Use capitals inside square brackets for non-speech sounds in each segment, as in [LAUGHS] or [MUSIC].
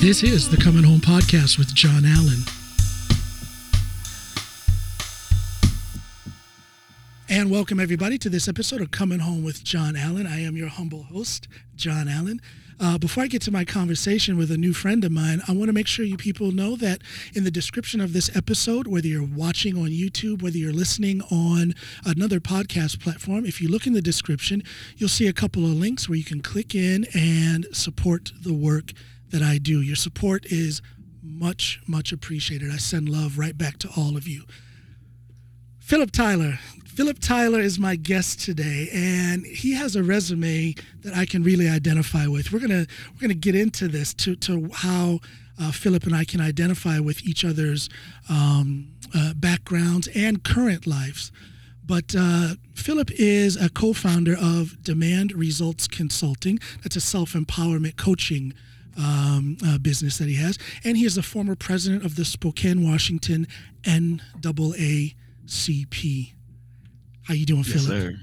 This is the Coming Home Podcast with John Alan. And welcome, everybody, to this episode of Coming Home with John Alan. I am your humble host, John Alan. Uh, before I get to my conversation with a new friend of mine, I want to make sure you people know that in the description of this episode, whether you're watching on YouTube, whether you're listening on another podcast platform, if you look in the description, you'll see a couple of links where you can click in and support the work that I do. Your support is much, much appreciated. I send love right back to all of you. Phillip Tyler, Phillip Tyler is my guest today, and he has a resume that I can really identify with. We're gonna we're gonna get into this to to how uh, Phillip and I can identify with each other's um, uh, backgrounds and current lives. But uh, Phillip is a co-founder of Demand Results Consulting. That's a self-empowerment coaching um, uh, business that he has, and he is a former president of the Spokane, Washington NAACP. How you doing, Yes, Phillip? sir.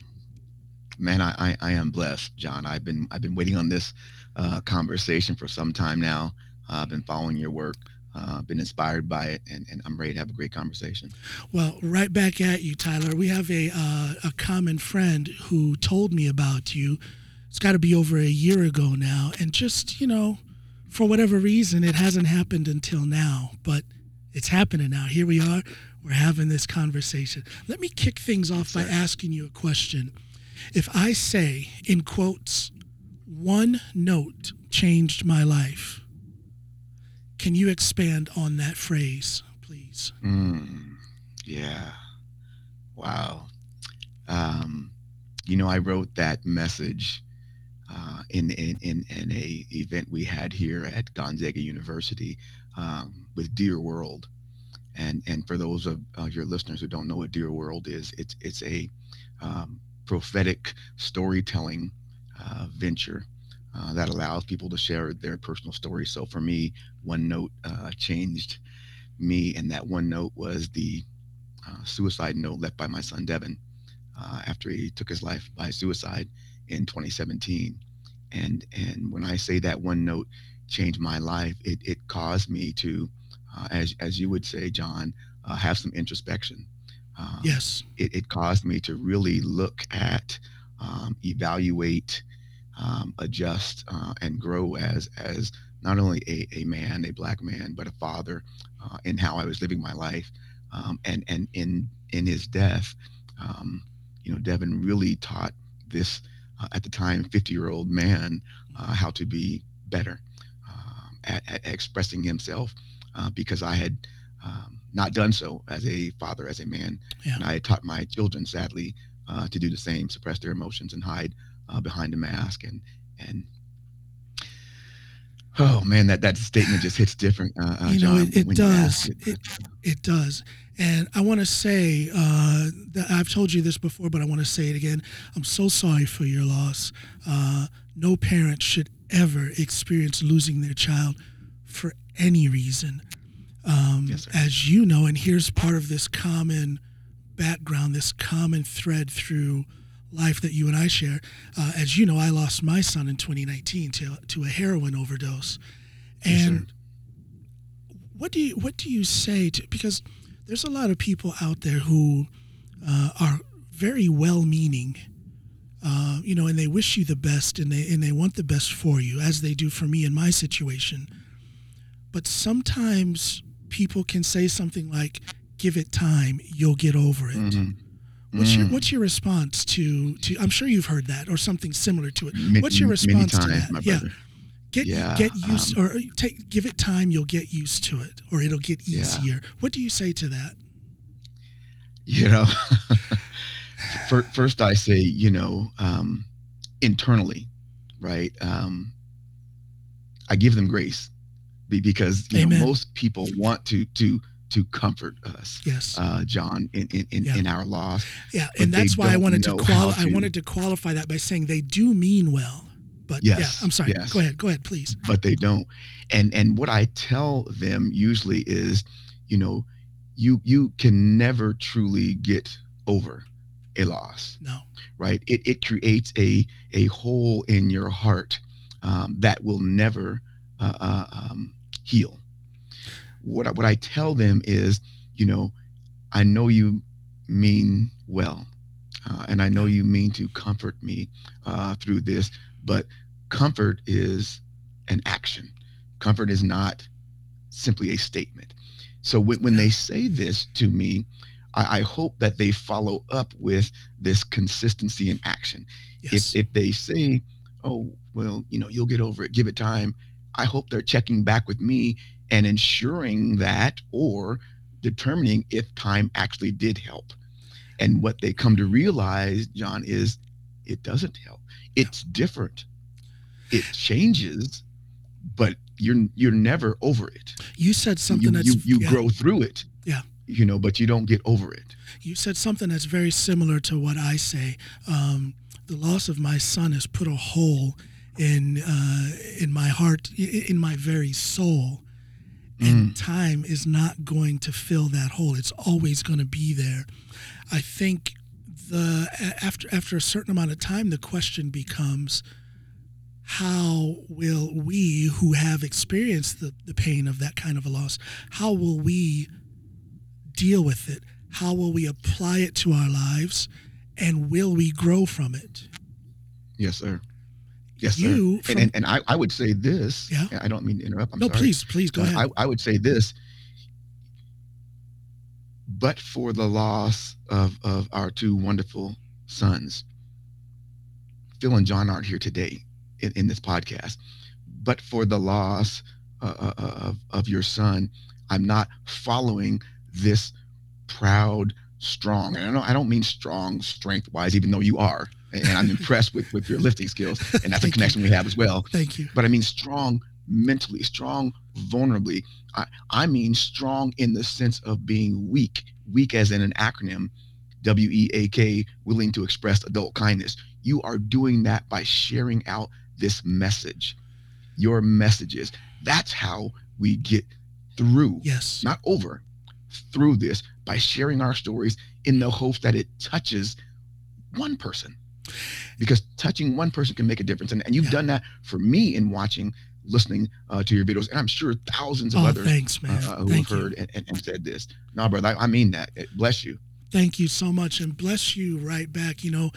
Man, I, I, I am blessed, John. I've been I've been waiting on this uh, conversation for some time now. Uh, I've been following your work, uh, been inspired by it, and, and I'm ready to have a great conversation. Well, right back at you, Tyler. We have a uh, a common friend who told me about you. It's got to be over a year ago now, and just you know, for whatever reason, it hasn't happened until now. But it's happening now. Here we are. We're having this conversation. Let me kick things off by asking you a question. If I say, in quotes, one note changed my life, can you expand on that phrase, please? Mm, yeah. Wow. Um, you know, I wrote that message uh, in, in in in a event we had here at Gonzaga University um, with Dear World, and and for those of uh, your listeners who don't know what Dear World is, it's it's a um, prophetic storytelling uh, venture uh, that allows people to share their personal stories. So for me, one note uh, changed me, and that one note was the uh, suicide note left by my son Devin after he took his life by suicide in 2017. And and when I say that one note changed my life, it it caused me to, uh, as as you would say, John, uh, have some introspection. Um, Yes. it, it caused me to really look at, um, evaluate, um, adjust, uh, and grow as as not only a, a man, a black man, but a father, uh, in how I was living my life, um, and and in in his death, um, you know, Devin really taught this at the time 50 year old man uh, how to be better um, at, at expressing himself uh, because I had um, not done so as a father, as a man. Yeah. And I had taught my children, sadly, uh, to do the same, suppress their emotions and hide uh, behind a mask. And and oh man, that that statement just hits different. Uh, uh, you know, John, it, it when you ask does. It, it does. And I want to say uh, that I've told you this before, but I want to say it again. I'm so sorry for your loss. Uh, no parent should ever experience losing their child for any reason. Um, Yes, as you know, and here's part of this common background, this common thread through life that you and I share. Uh, as you know, I lost my son in 2019 to, to a heroin overdose. Yes. And what do you what do you say to because there's a lot of people out there who uh, are very well-meaning, uh, you know, and they wish you the best and they and they want the best for you, as they do for me in my situation. But sometimes people can say something like, "Give it time, you'll get over it." Mhm. What's your Mm. What's your response to to? I'm sure you've heard that or something similar to it. What's your response to that? my yeah. Get Yeah, get used um, or take give it time. You'll get used to it, or it'll get Yeah. easier. What do you say to that? you know [LAUGHS] first i say you know um internally right um i give them grace because you Amen. know most people want to to to comfort us Yes, uh john in in, in, Yeah. in our loss yeah, and that's why I wanted to quali- how I wanted to qualify that by saying they do mean well. But yeah, Yes, I'm sorry. yes. Go ahead. Go ahead, please. but they don't and and what i tell them usually is you know you you can never truly get over a loss No. right it, it creates a a hole in your heart um, that will never uh, uh, um, heal. What I, what I tell them is, you know, I know you mean well, uh, and I know you mean to comfort me uh, through this, but comfort is an action. Comfort is not simply a statement. So when, when they say this to me, I, I hope that they follow up with this consistency in action. Yes. If if they say, "Oh, well, you know, you'll get over it. Give it time," I hope they're checking back with me and ensuring that, or determining if time actually did help. And what they come to realize, John, is it doesn't help. It's different. It changes, but you're you're never over it. you said something You that's you, you yeah, grow through it. Yeah. You know, but you don't get over it. you said something that's very similar to what I say. Um, the loss of my son has put a hole in uh, in my heart, in my very soul, and time is not going to fill that hole. It's always going to be there. I think the after after a certain amount of time, the question becomes. How will we, who have experienced the, the pain of that kind of a loss, how will we deal with it? How will we apply it to our lives? And will we grow from it? Yes, sir. Yes, You, sir. from- and, and and I, I would say this. Yeah. I don't mean to interrupt. I'm no, sorry. please, please go Uh, ahead. I, I would say this. But for the loss of, of our two wonderful sons, Phil and John aren't here today in, in this podcast. But for the loss uh, uh, of, of your son, I'm not following this proud, strong. And I don't, I don't mean strong strength wise, even though you are. And I'm [LAUGHS] impressed with, with your lifting skills. And that's a Thank you. connection we have as well Thank you. but I mean strong mentally, strong vulnerably. I, I mean strong in the sense of being weak, weak as in an acronym, W E A K, willing to express adult kindness. You are doing that by sharing out this message, your messages. That's how we get through, Yes. not over, through this by sharing our stories in the hopes that it touches one person. Because touching one person can make a difference. And, and you've Yeah. done that for me in watching, listening uh, to your videos. And I'm sure thousands of Oh, others thanks, uh, man. uh, who Thank have you. heard and, and, and said this. No, brother, I, I mean that. Bless you. Thank you so much, and bless you right back. You know,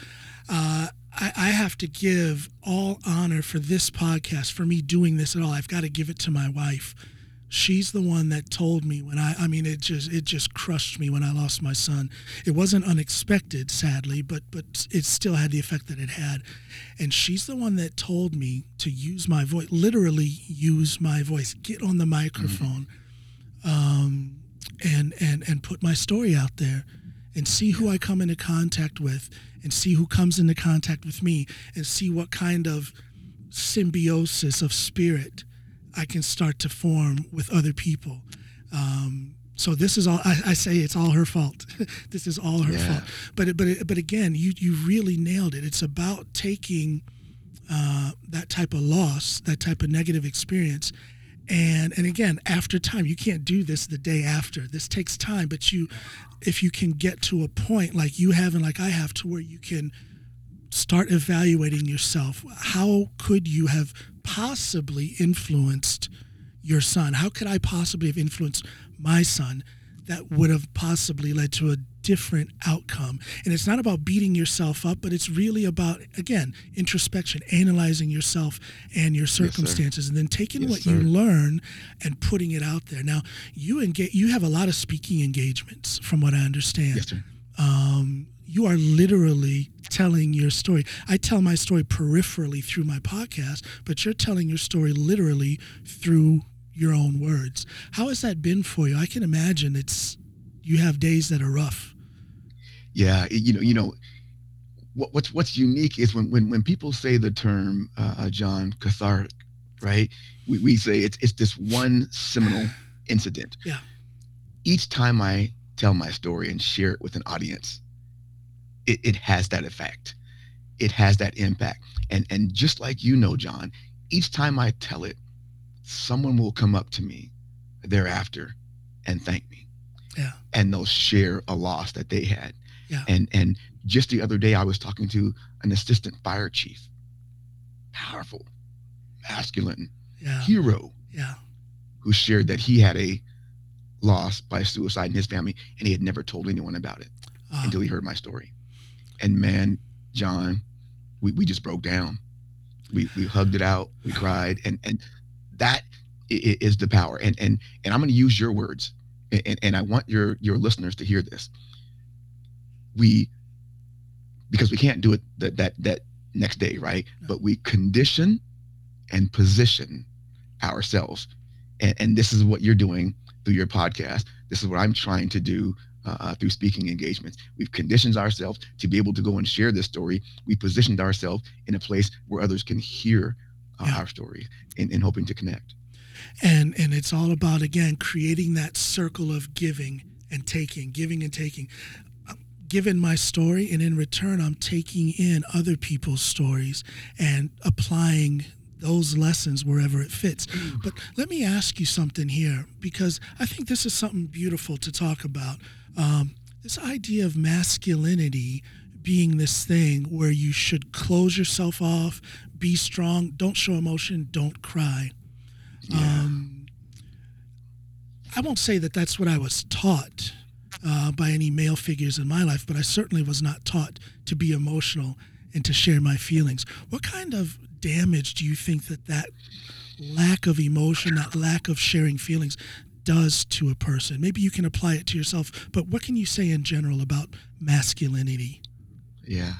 uh, I, I have to give all honor for this podcast, for me doing this at all. I've got to give it to my wife. She's the one that told me when I, I mean, it just, it just crushed me when I lost my son. It wasn't unexpected, sadly, but, but it still had the effect that it had. And she's the one that told me to use my voice, literally use my voice, get on the microphone, um, and and and put my story out there and see who I come into contact with and see who comes into contact with me and see what kind of symbiosis of spirit I can start to form with other people. Um, so this is all I, I say. It's all her fault. [LAUGHS] this is all her Yeah. fault. But it- but it- but again, you you really nailed it. It's about taking uh, that type of loss, that type of negative experience, and and again, after time, you can't do this the day after. This takes time, but you, if you can get to a point like you have and like I have, to where you can start evaluating yourself. How could you have possibly influenced your son? How could I possibly have influenced my son that would have possibly led to a different outcome? And it's not about beating yourself up, but it's really about, again, introspection, analyzing yourself and your sir. circumstances, and then taking Yes, what you learn and putting it out there. Now, you engage, you have a lot of speaking engagements, from what I understand Yes, sir. um, you are literally telling your story. I tell my story peripherally through my podcast, but you're telling your story literally through your own words. How has that been for you? I can imagine it's you have days that are rough. Yeah, you know, you know, what, what's what's unique is when when when people say the term, uh, uh, John, cathartic, right? We, we say it's it's this one seminal incident. Yeah. Each time I tell my story and share it with an audience, it, it has that effect. It has that impact. And and just like you know, John, each time I tell it, someone will come up to me thereafter and thank me. Yeah. And they'll share a loss that they had. Yeah. And and just the other day I was talking to an assistant fire chief. Powerful, masculine, Yeah. hero, Yeah. who shared that he had a loss by suicide in his family and he had never told anyone about it uh, until he heard my story. And man, John, we, we just broke down. We, we hugged it out. We cried. And, and that is the power. And, and, and I'm going to use your words and, and I want your, your listeners to hear this. We, because we can't do it that, that, that next day, right? But we condition and position ourselves. And, and this is what you're doing through your podcast. This is what I'm trying to do uh, uh, through speaking engagements. We've conditioned ourselves to be able to go and share this story. We positioned ourselves in a place where others can hear uh, yeah. our story and, and hoping to connect. And and it's all about again creating that circle of giving and taking, giving and taking. Given my story, and in return, I'm taking in other people's stories and applying those lessons wherever it fits. Mm. But let me ask you something here, because I think this is something beautiful to talk about. Um, this idea of masculinity being this thing where you should close yourself off, be strong, don't show emotion, don't cry. Yeah. Um, I won't say that that's what I was taught uh, by any male figures in my life, but I certainly was not taught to be emotional and to share my feelings. What kind of damage do you think that that lack of emotion, that lack of sharing feelings, does to a person? Maybe you can apply it to yourself, but what can you say in general about masculinity? Yeah.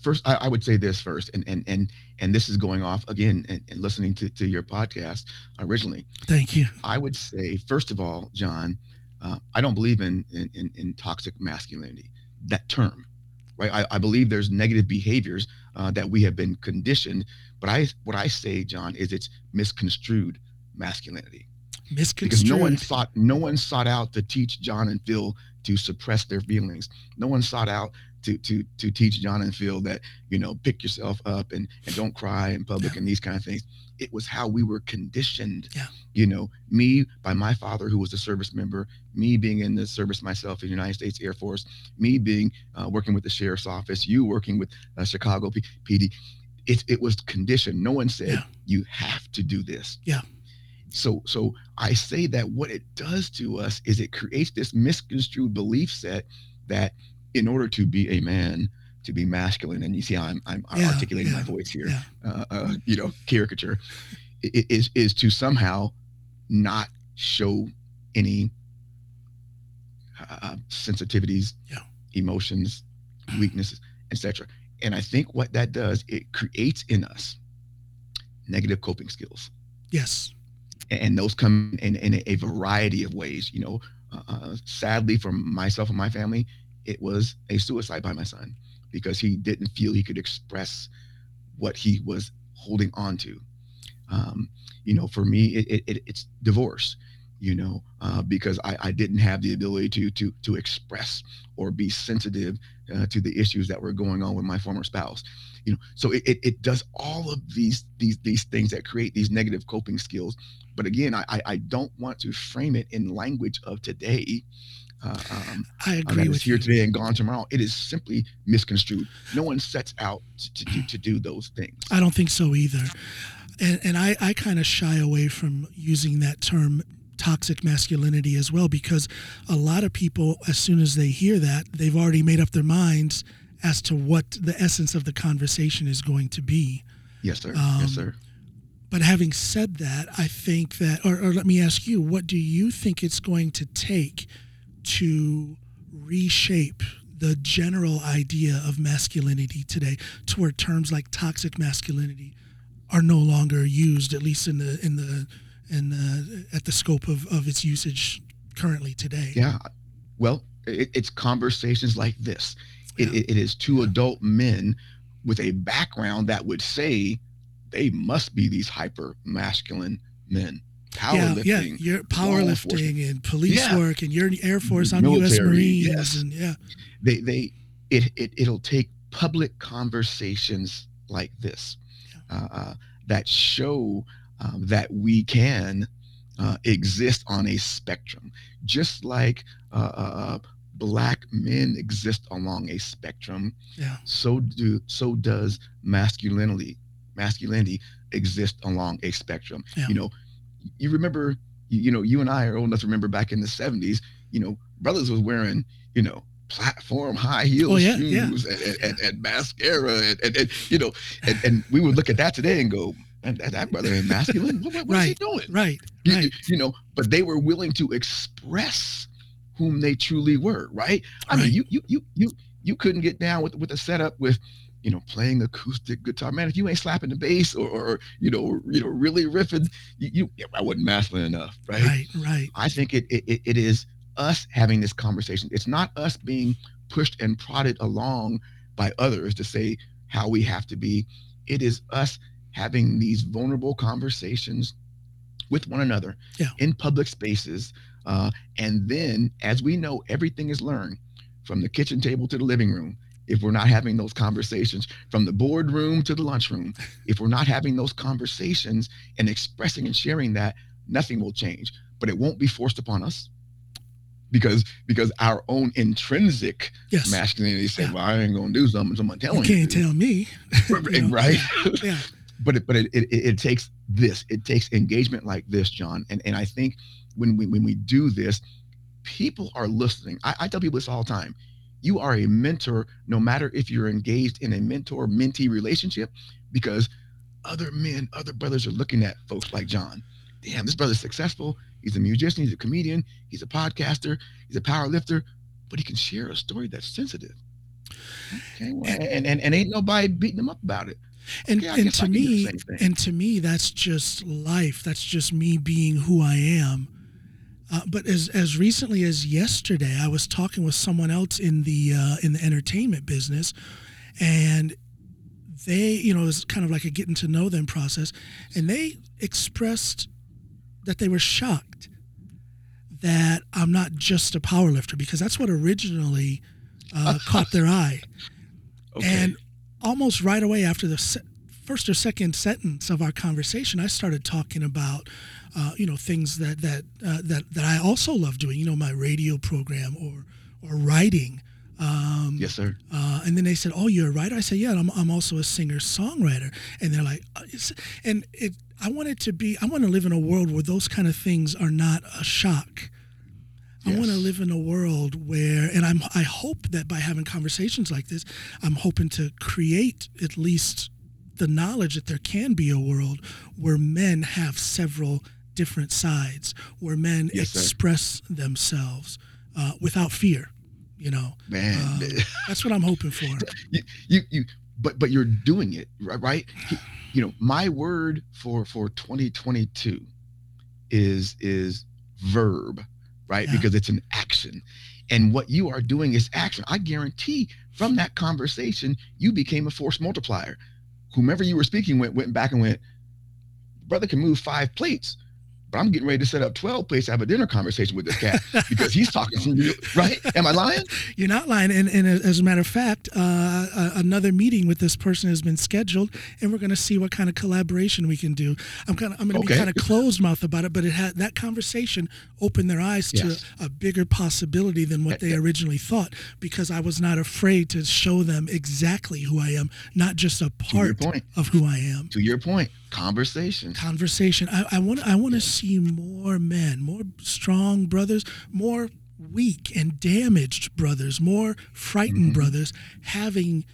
First, I, I would say this first, and and and and this is going off again and, and listening to, to your podcast originally. Thank you. I would say, first of all, John, uh, I don't believe in, in in toxic masculinity. That term, right? I, I believe there's negative behaviors uh, that we have been conditioned. But I, what I say, John, is it's misconstrued masculinity. Because no one sought, no one sought out to teach John and Phil to suppress their feelings. No one sought out to to to teach John and Phil that you know pick yourself up and and don't cry in public yeah. and these kind of things. It was how we were conditioned. Yeah. You know, me by my father who was a service member, me being in the service myself in the United States Air Force, me being uh, working with the sheriff's office, you working with uh, Chicago P- PD. It it was conditioned. No one said yeah. you have to do this. Yeah. So so I say that what it does to us is it creates this misconstrued belief set that in order to be a man, to be masculine, and you see how I'm, I'm yeah, articulating yeah, my voice here, yeah. uh, uh, you know, caricature, is is to somehow not show any uh, sensitivities, emotions, weaknesses, etc. And I think what that does, it creates in us negative coping skills. Yes. And those come in, in a variety of ways. You know, uh, uh, sadly, for myself and my family, it was a suicide by my son because he didn't feel he could express what he was holding on to. Um, you know, for me, it, it, it's divorce. You know, uh, because I, I didn't have the ability to to to express or be sensitive uh, to the issues that were going on with my former spouse. You know, so it, it, it does all of these these these things that create these negative coping skills. But again, I I don't want to frame it in language of today uh, um, I agree that is here you. today and gone tomorrow. It is simply misconstrued. No one sets out to, to, to do those things. I don't think so either. And, and I, I kind of shy away from using that term toxic masculinity as well because a lot of people, as soon as they hear that, they've already made up their minds as to what the essence of the conversation is going to be. Yes, sir. Um, yes, sir. But having said that, I think that, or, or let me ask you, what do you think it's going to take? to reshape the general idea of masculinity today to where terms like toxic masculinity are no longer used at least in the in the in the at the scope of, of its usage currently today yeah well it, it's conversations like this it, yeah. it, it is two adult men with a background that would say they must be these hyper masculine men powerlifting. Yeah, yeah. you're powerlifting and police yeah. work, and you're in the Air Force. I'm U.S. Marines, yes. and yeah. They they it, it it'll take public conversations like this yeah. uh, uh, that show um, that we can uh, exist on a spectrum, just like uh, uh, uh, black men exist along a spectrum. Yeah. So do so does masculinity. Masculinity exist along a spectrum. Yeah. You know, you remember, you, know, you and I are old enough to remember back in the '70s. You know, brothers was wearing, you know, platform high heel oh, yeah, shoes yeah. And, and, and, mascara and, and, you know and, and, we would look at that today and go and that brother ain't masculine. What, what, what right, is he doing? Right, you, right. You know, but they were willing to express whom they truly were. Right. I right. mean, you you you you you couldn't get down with with a setup with you know, playing acoustic guitar. Man, if you ain't slapping the bass or, or you know, you know, really riffing, you, you I wasn't masculine enough, right? Right, right. I think it, it it is us having this conversation. It's not us being pushed and prodded along by others to say how we have to be. It is us having these vulnerable conversations with one another yeah. in public spaces. Uh, and then, as we know, everything is learned from the kitchen table to the living room. If we're not having those conversations from the boardroom to the lunchroom, [LAUGHS] if we're not having those conversations and expressing and sharing that, nothing will change. But it won't be forced upon us because because our own intrinsic yes. masculinity said, yeah. "Well, I ain't gonna do something. Someone telling you You can't you. tell me, [LAUGHS] right? [LAUGHS] yeah but it, but it, it, it takes this it takes engagement like this john and and i think when we when we do this people are listening I, I tell people this all the time you are a mentor no matter if you're engaged in a mentor mentee relationship because other men other brothers are looking at folks like john. Damn this brother's successful. He's a musician he's a comedian he's a podcaster he's a power lifter but he can share a story that's sensitive. Okay well, and, and and ain't nobody beating him up about it. And yeah, and to me and to me that's just life. That's just me being who i am uh, but as as recently as yesterday i was talking with someone else in the uh, in the entertainment business and they you know it was kind of like a getting to know them process and they expressed that they were shocked that i'm not just a power lifter because that's what originally uh, [LAUGHS] caught their eye okay. and almost right away after the first or second sentence of our conversation, I started talking about, uh, you know, things that that uh, that that I also love doing. You know, my radio program or or writing. Um, yes, sir. Uh, and then they said, "Oh, you're a writer." I said, "Yeah, I'm, I'm also a singer songwriter." And they're like, uh, "And it, I want it to be. I want to live in a world where those kind of things are not a shock." I want to live in a world where, and I'm, I hope that by having conversations like this, I'm hoping to create at least the knowledge that there can be a world where men have several different sides, where men yes, express sir. themselves uh, without fear. You know, man, uh, that's what I'm hoping for. [LAUGHS] You, you, you, but but you're doing it right. You know, my word for for 2022 is is verb right? Yeah. Because it's an action. And what you are doing is action. I guarantee from that conversation, you became a force multiplier. Whomever you were speaking with went back and went, brother can move five plates but I'm getting ready to set up 12 places to have a dinner conversation with this cat [LAUGHS] because he's talking from you, right? Am I lying? You're not lying. And, and as a matter of fact, uh, another meeting with this person has been scheduled, and we're going to see what kind of collaboration we can do. I'm kind of I'm going to okay. be kind of closed mouth about it, but it had that conversation opened their eyes yes. to a bigger possibility than what they originally thought because I was not afraid to show them exactly who I am, not just a part of who I am. To your point, conversation. Conversation. I want i want to see more men more strong brothers more weak and damaged brothers more frightened mm-hmm. brothers having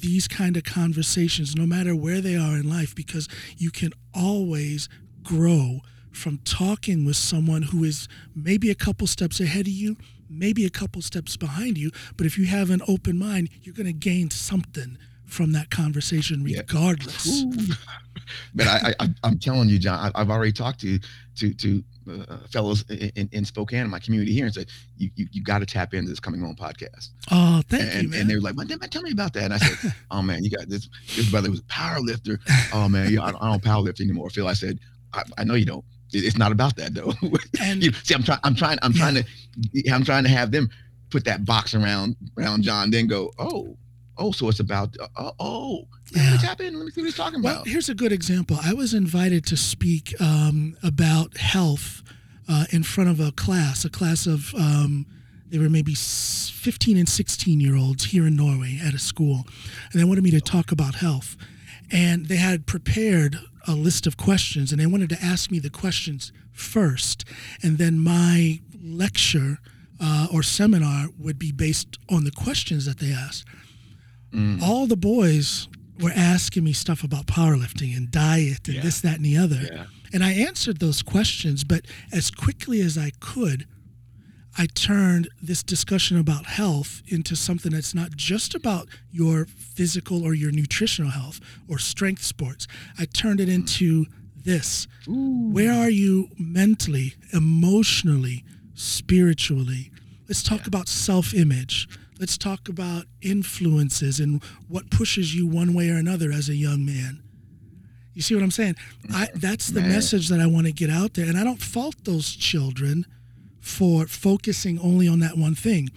these kind of conversations no matter where they are in life because you can always grow from talking with someone who is maybe a couple steps ahead of you maybe a couple steps behind you but if you have an open mind you're going to gain something from that conversation regardless. Yeah. [LAUGHS] but I, I, I'm telling you, John, I, have already talked to to to uh, fellows in, in Spokane, in my community here, and said you you, you got to tap into this coming on podcast. Oh, thank and, you, man. And they were like, man, tell me about that. And I said, [LAUGHS] oh man, you got this. This brother was a power lifter. Oh man, you, I, don't, I don't power lift anymore. Phil, I said, I, I know you don't. It's not about that though. [LAUGHS] And you, see, I'm trying. I'm trying. I'm yeah. trying to. I'm trying to have them put that box around around John. Then go, oh oh, so it's about, uh, oh, yeah. let me tap in. Let me see what he's talking well, about. Here's a good example. I was invited to speak um, about health uh, in front of a class, a class of, um, they were maybe 15 and 16 year olds here in Norway at a school. And they wanted me to talk about health. And they had prepared a list of questions, and they wanted to ask me the questions first, and then my lecture uh, or seminar would be based on the questions that they asked. Mm. All the boys were asking me stuff about powerlifting and diet and yeah. this, that, and the other. Yeah. And I answered those questions, but as quickly as I could, I turned this discussion about health into something that's not just about your physical or your nutritional health or strength sports. I turned it into this. Ooh. Where are you mentally, emotionally, spiritually? Let's talk yeah. about self image. Let's talk about influences and what pushes you one way or another as a young man. You see what I'm saying? I, that's the Man. message that I want to get out there. And I don't fault those children for focusing only on that one thing.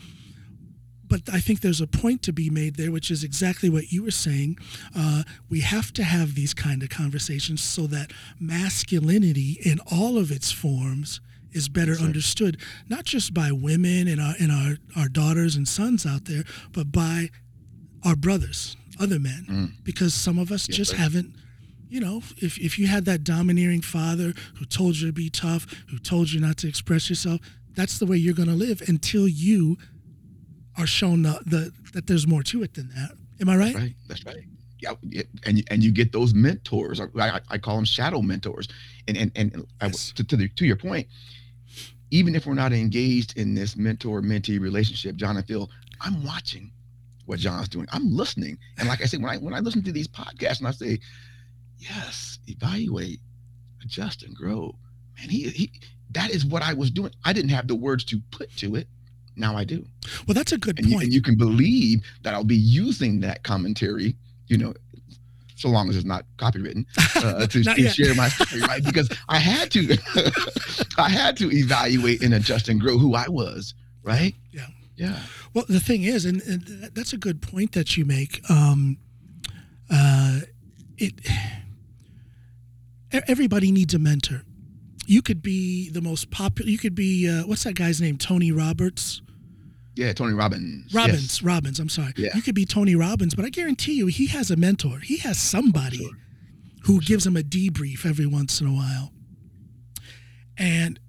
But I think there's a point to be made there, which is exactly what you were saying. Uh, we have to have these kind of conversations so that masculinity in all of its forms is better understood, not just by women and our and our, our daughters and sons out there, but by our brothers, other men, mm. because some of us yes, just sir. haven't. You know, if, if you had that domineering father who told you to be tough, who told you not to express yourself, that's the way you're going to live until you are shown the, the, that there's more to it than that. Am I right? That's right. That's right. Yeah, and and you get those mentors. I, I call them shadow mentors. And and and yes. to to, the, to your point, even if we're not engaged in this mentor mentee relationship, John and Phil, I'm watching what John's doing. I'm listening. And like I said, when I when I listen to these podcasts and I say, yes, evaluate, adjust, and grow, man, he he that is what I was doing. I didn't have the words to put to it. Now I do. Well, that's a good and point. You, and you can believe that I'll be using that commentary, you know, so long as it's not copywritten, uh, to, [LAUGHS] to share my story, right? [LAUGHS] Because I had to, [LAUGHS] I had to evaluate and adjust and grow who I was, right? Yeah. Yeah. Well, the thing is, and, and that's a good point that you make. Um, uh, it everybody needs a mentor. You could be the most popular. You could be uh, what's that guy's name? Tony Roberts. Yeah, Tony Robbins. Robbins, yes. Robbins. I'm sorry. Yeah. You could be Tony Robbins, but I guarantee you, he has a mentor. He has somebody sure. who sure. gives him a debrief every once in a while. And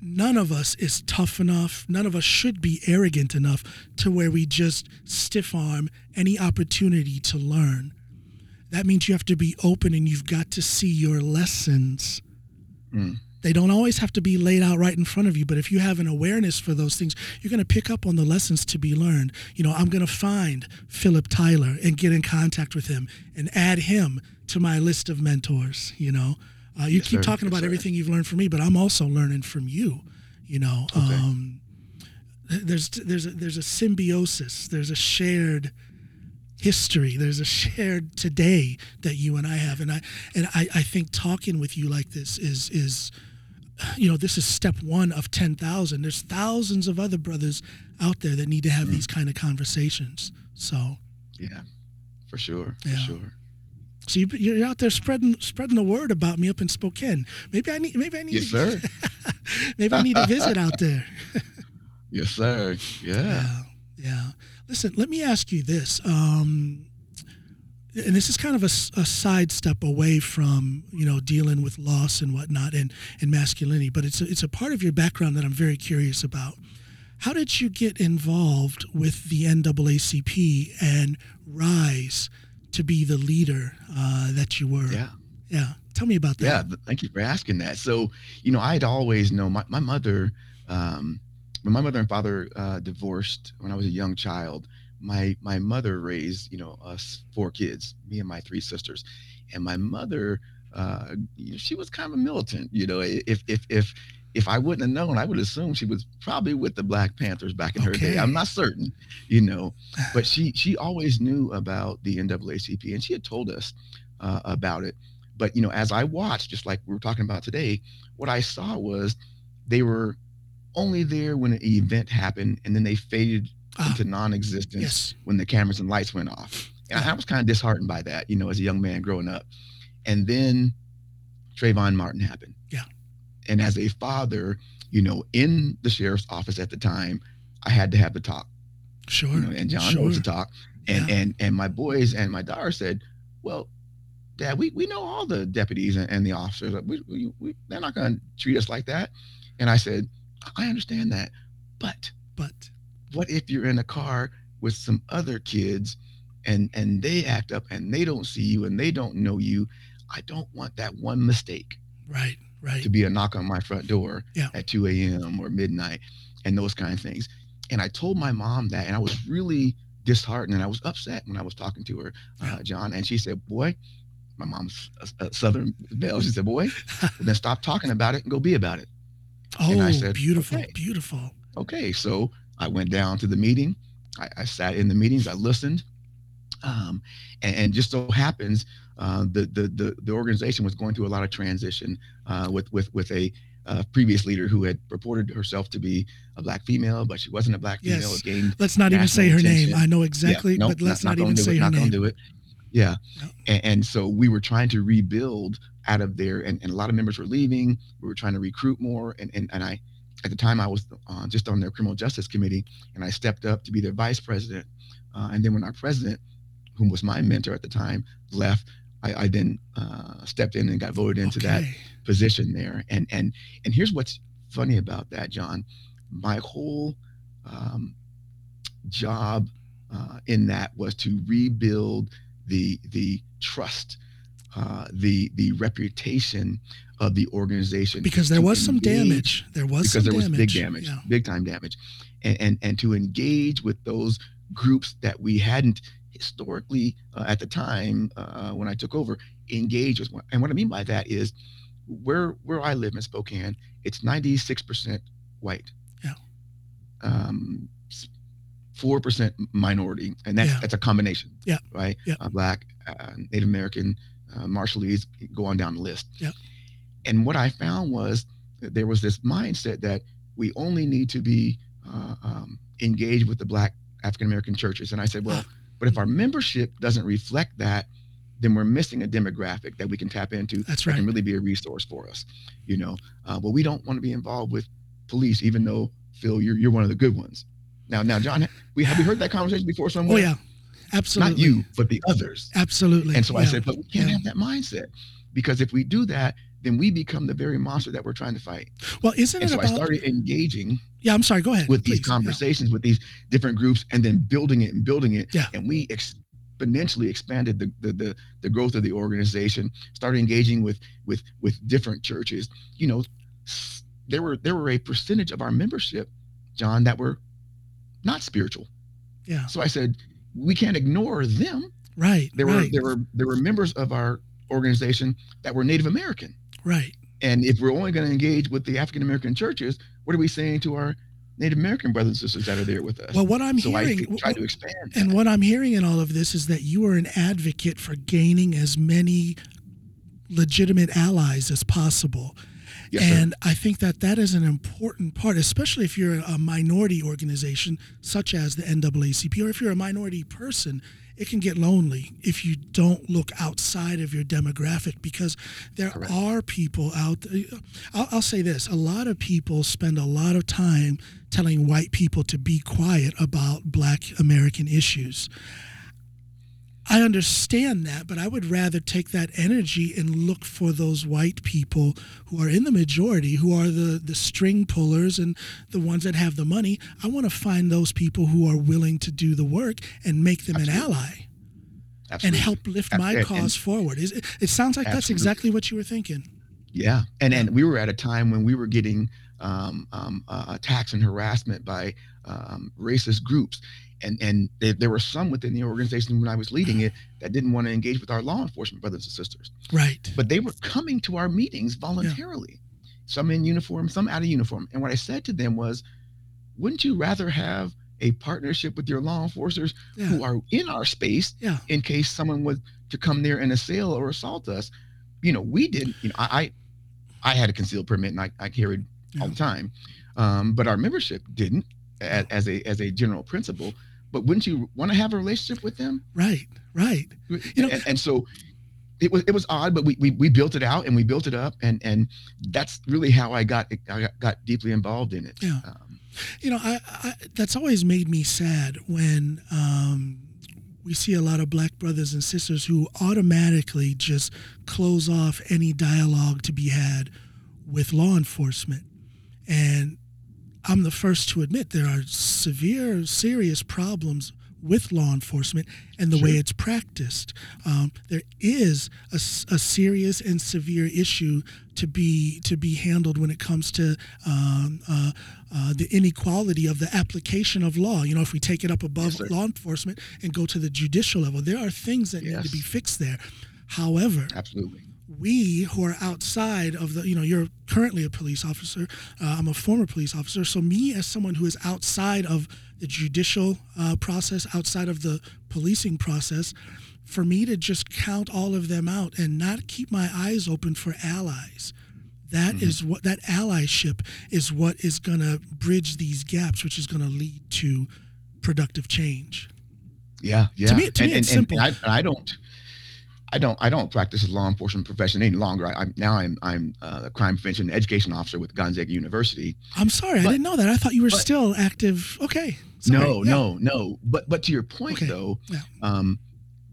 none of us is tough enough. None of us should be arrogant enough to where we just stiff arm any opportunity to learn. That means you have to be open and you've got to see your lessons. Mm they don't always have to be laid out right in front of you, but if you have an awareness for those things, you're going to pick up on the lessons to be learned. You know, I'm going to find Phillip Tyler and get in contact with him and add him to my list of mentors. You know, uh, you yes, keep sir. talking yes, about sir. everything you've learned from me, but I'm also learning from you. You know, okay. um, there's there's a, there's a symbiosis. There's a shared history. There's a shared today that you and I have, and I and I, I think talking with you like this is is you know, this is step one of 10,000. There's thousands of other brothers out there that need to have mm. these kind of conversations. So, yeah, for sure, for yeah. sure. So you, are out there spreading spreading the word about me up in Spokane. Maybe I need maybe I need yes, to, sir. [LAUGHS] maybe I need to visit out there. [LAUGHS] yes, sir. Yeah. yeah. Yeah. Listen, let me ask you this. Um, and this is kind of a, a sidestep away from you know dealing with loss and whatnot and, and masculinity, but it's a, it's a part of your background that I'm very curious about. How did you get involved with the NAACP and rise to be the leader uh, that you were? Yeah, yeah. Tell me about that. Yeah, thank you for asking that. So you know, I'd always known my my mother. Um, when my mother and father uh, divorced when I was a young child, my my mother raised you know us four kids me and my three sisters and my mother uh she was kind of a militant you know if if if if I wouldn't have known, I would assume she was probably with the Black Panthers back in okay. her day. I'm not certain, you know, but she she always knew about the NAACP and she had told us uh, about it. But you know, as I watched, just like we were talking about today, what I saw was they were only there when an event happened and then they faded uh, into non-existence yes. when the cameras and lights went off. And I was kind of disheartened by that, you know, as a young man growing up. And then Trayvon Martin happened. Yeah. And as a father, you know, in the sheriff's office at the time, I had to have the talk. Sure. You know, and John sure. knows the talk. And yeah. and and my boys and my daughter said, Well, Dad, we, we know all the deputies and, and the officers. We, we, we, they're not going to treat us like that. And I said, I understand that. But, but what if you're in a car with some other kids and, and they act up and they don't see you and they don't know you? I don't want that one mistake. Right, right. To be a knock on my front door yeah. at 2 a.m. or midnight and those kind of things. And I told my mom that, and I was really disheartened and I was upset when I was talking to her, uh, John. And she said, Boy, my mom's a, a Southern belle. She said, Boy, [LAUGHS] then stop talking about it and go be about it. Oh, and I said, beautiful, okay. beautiful. Okay. So I went down to the meeting. I, I sat in the meetings, I listened. Um, and, and, just so happens uh, the, the, the the organization was going through a lot of transition uh, with with with a uh, previous leader who had reported herself to be a black female, but she wasn't a black female. Yes. Gained let's not even say her attention. name. I know exactly, yeah, nope, but let's not, not, not even say it, her not name. do it. Yeah. And, and, so we were trying to rebuild out of there, and, and a lot of members were leaving. We were trying to recruit more. And, and, and I, at the time, I was uh, just on their criminal justice committee, and I stepped up to be their vice president. Uh, and then when our president, whom was my mentor at the time, left, I, I then uh, stepped in and got voted into okay. that position there. And and and here's what's funny about that, John. My whole um, job uh, in that was to rebuild the the trust, uh, the the reputation of the organization because there was engage, some damage. There was because there damage. was big damage, yeah. big time damage, and, and and to engage with those groups that we hadn't historically uh, at the time uh, when I took over engage with. And what I mean by that is where where I live in Spokane, it's 96% white. Yeah. Um, four percent minority, and that's yeah. that's a combination. Yeah. Right. Yeah. Uh, black, uh, Native American, uh, Marshallese, go on down the list. Yeah. And what I found was that there was this mindset that we only need to be uh, um, engaged with the black African American churches, and I said, well, [GASPS] but if our membership doesn't reflect that, then we're missing a demographic that we can tap into That's that right. can really be a resource for us. You know, uh, but we don't want to be involved with police, even though Phil, you're you're one of the good ones. Now, now, John, we have we heard that conversation before [SIGHS] somewhere? Oh yeah, absolutely. Not you, but the others. Absolutely. And so yeah. I said, but we can't yeah. have that mindset because if we do that, then we become the very monster that we're trying to fight. Well, isn't and it so about? I started engaging. Yeah, I'm sorry. Go ahead. With please. these conversations yeah. with these different groups, and then building it and building it. Yeah. And we exponentially expanded the, the the the growth of the organization. Started engaging with with with different churches. You know, there were there were a percentage of our membership, John, that were not spiritual. Yeah. So I said, we can't ignore them. Right. There right. were there were there were members of our organization that were Native American. Right. And if we're only going to engage with the African American churches, what are we saying to our Native American brothers and sisters that are there with us? Well, what I'm so hearing, I try to expand. And that. what I'm hearing in all of this is that you are an advocate for gaining as many legitimate allies as possible. Yes, and. I think that that is an important part, especially if you're a minority organization such as the NAACP, or if you're a minority person it can get lonely if you don't look outside of your demographic because there Correct. are people out there. I'll, I'll, say this a lot of people spend a lot of time telling white people to be quiet about black American issues. I understand that, but I would rather take that energy and look for those white people who are in the majority, who are the, the string pullers and the ones that have the money. I want to find those people who are willing to do the work and make them Absolutely. an ally. Absolutely. And help lift my and, cause and, forward. It, it sounds like absolutely. that's exactly what you were thinking. Yeah, and and we were at a time when we were getting um, um, uh, attacks and harassment by um, racist groups, and and there, there were some within the organization when I was leading it that didn't want to engage with our law enforcement brothers and sisters. Right. But they were coming to our meetings voluntarily, yeah. some in uniform, some out of uniform. And what I said to them was, wouldn't you rather have a partnership with your law enforcers yeah. who are in our space yeah. in case someone was to come there and assail or assault us? You know, we didn't. You know, I I had a concealed permit and I, I carried all the time, um, but our membership didn't as, as a as a general principle but wouldn't you want to have a relationship with them? Right, right. You know, and, and, so it was it was odd, but we, we we built it out and we built it up, and and that's really how I got I got, deeply involved in it. Yeah. Um, you know, I, I, that's always made me sad when um, we see a lot of black brothers and sisters who automatically just close off any dialogue to be had with law enforcement. And I'm the first to admit there are severe, serious problems with law enforcement and the sure. way it's practiced. Um, there is a, a, serious and severe issue to be to be handled when it comes to um, uh, uh, the inequality of the application of law. You know, if we take it up above yes, law enforcement and go to the judicial level, there are things that yes. need to be fixed there. However, absolutely we who are outside of the, you know, you're currently a police officer. Uh, I'm a former police officer. So, me as someone who is outside of the judicial uh, process, outside of the policing process, for me to just count all of them out and not keep my eyes open for allies. That mm-hmm. is what that allyship is what is going to bridge these gaps, which is going to lead to productive change. Yeah, yeah. To me, to and, me, it's and, simple. And I, I don't I don't I don't practice as law enforcement profession any longer. I, am now I'm I'm uh, a crime prevention education officer with Gonzaga University. I'm sorry, but, I didn't know that. I thought you were but, still active. Okay. Sorry. No, yeah. no, no. But but to your point okay. though, yeah. um,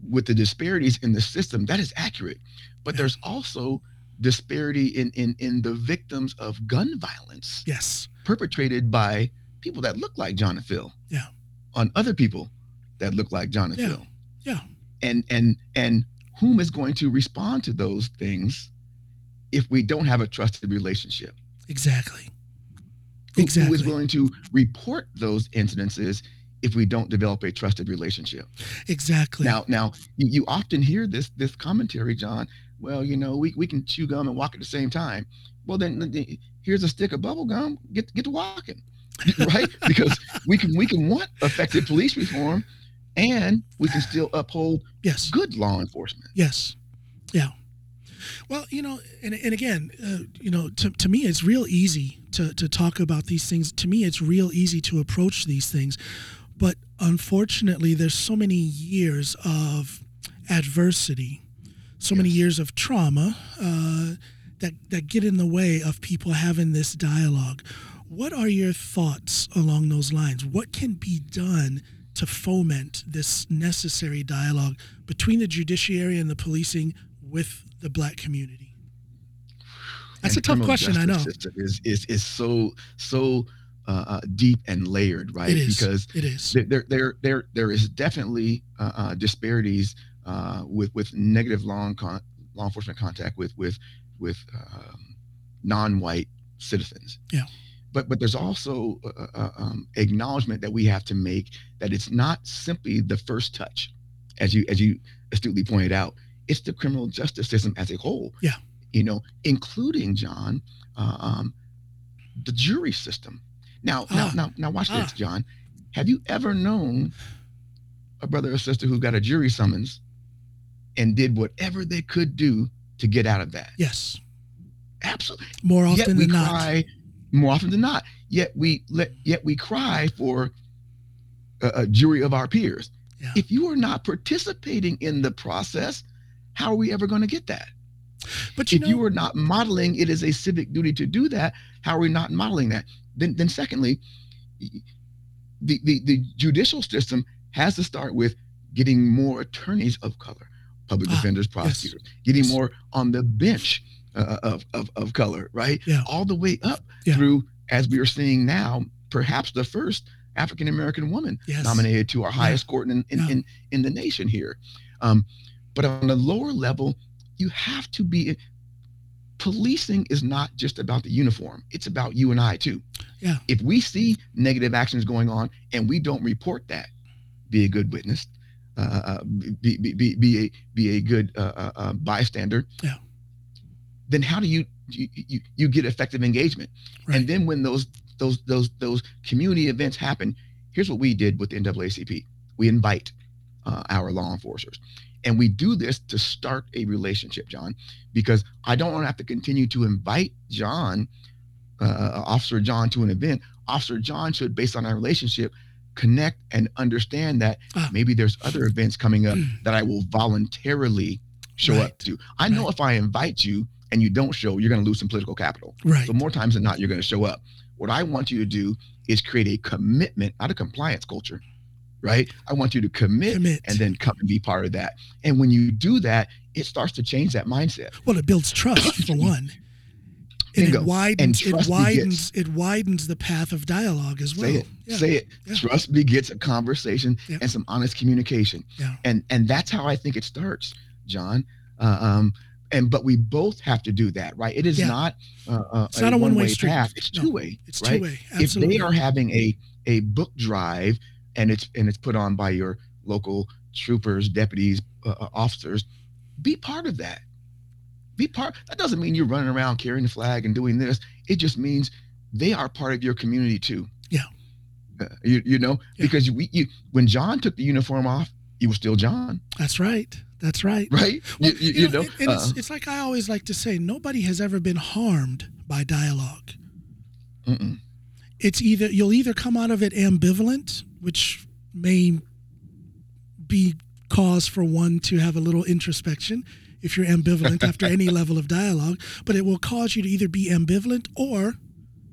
with the disparities in the system, that is accurate. But yeah. there's also disparity in in in the victims of gun violence. Yes. Perpetrated by people that look like John and Phil. Yeah. On other people that look like John and yeah. Phil. Yeah. And and and whom is going to respond to those things if we don't have a trusted relationship? Exactly. Who, exactly. Who is willing to report those incidences if we don't develop a trusted relationship? Exactly. Now, now you, you often hear this this commentary, John. Well, you know, we, we can chew gum and walk at the same time. Well, then here's a stick of bubble gum. Get get to walking, [LAUGHS] right? because we can we can want effective police reform, and we can still uphold yes good law enforcement. Yes, yeah. Well, you know, and, and again, uh, you know, to, to me, it's real easy to, to talk about these things. To me, it's real easy to approach these things. But unfortunately, there's so many years of adversity, so yes. many years of trauma uh, that, that get in the way of people having this dialogue. What are your thoughts along those lines? What can be done to foment this necessary dialogue between the judiciary and the policing with the black community? That's and a tough question, I know. Is, is, is so so uh, uh, deep and layered, right? It is. Because it is. There, there, there, there is definitely uh, uh disparities uh, with with negative law con- law enforcement contact with with with um, non-white citizens. Yeah but but there's also uh, uh, um, acknowledgement that we have to make that it's not simply the first touch, as you as you astutely pointed out. It's the criminal justice system as a whole. Yeah, you know, including John, uh, um, the jury system. Now, ah. now, now, now, watch ah. this, John. Have you ever known a brother or sister who got a jury summons and did whatever they could do to get out of that? Yes. Absolutely. More often Yet we than cry, not more often than not. Yet we let yet we cry for a, a jury of our peers. Yeah. If you are not participating in the process, how are we ever going to get that? But you if know, you are not modeling it is a civic duty to do that, how are we not modeling that? Then then secondly, the, the, the judicial system has to start with getting more attorneys of color, public ah, defenders, prosecutors, yes. getting more on the bench uh, of, of, of color, right? Yeah. All the way up yeah. through, as we are seeing now, perhaps the first African American woman yes. nominated to our highest yeah. court in, in, yeah. in, in, the nation here. Um, but on the lower level, you have to be. Policing is not just about the uniform, it's about you and I too. Yeah. If we see negative actions going on and we don't report that, be a good witness, uh, uh be, be, be, be, a, be a good uh, uh, uh bystander. Yeah then how do you you, you, you get effective engagement? Right. And then when those those those those community events happen, here's what we did with the NAACP. We invite uh, our law enforcers. And we do this to start a relationship, John, because I don't want to have to continue to invite John, uh, uh, Officer John, to an event. Officer John should, based on our relationship, connect and understand that ah. maybe there's other events coming up [CLEARS THROAT] that I will voluntarily show right. up to. I know right. if I invite you, and you don't show, you're going to lose some political capital. Right. So more times than not, you're going to show up. What I want you to do is create a commitment, not a compliance culture, right? I want you to commit, Commit. and then come and be part of that. And when you do that, it starts to change that mindset. Well, it builds trust for [COUGHS] one. And Bingo. it widens And it widens it widens the path of dialogue as well. Say it. Yeah. Say it. Yeah. Trust begets a conversation Yeah. and some honest communication. Yeah. And and that's how I think it starts, John. Uh, um, and but we both have to do that, right? It is Yeah. not uh, uh, It's not a one-way street. path. It's No, two way. It's right? two way. If they are having a a book drive and it's and it's put on by your local troopers, deputies, uh, uh, officers, be part of that. Be part. That doesn't mean you're running around carrying the flag and doing this. It just means they are part of your community too. Yeah. Uh, you you know Yeah. because we you when John took the uniform off, he was still John, That's right. That's right. right? Well, you, you, you know. and- and it's, uh, it's like I always like to say, nobody has ever been harmed by dialogue. mm-mm. It's either you'll either come out of it ambivalent, which may be cause for one to have a little introspection if you're ambivalent after any [LAUGHS] level of dialogue, but it will cause you to either be ambivalent or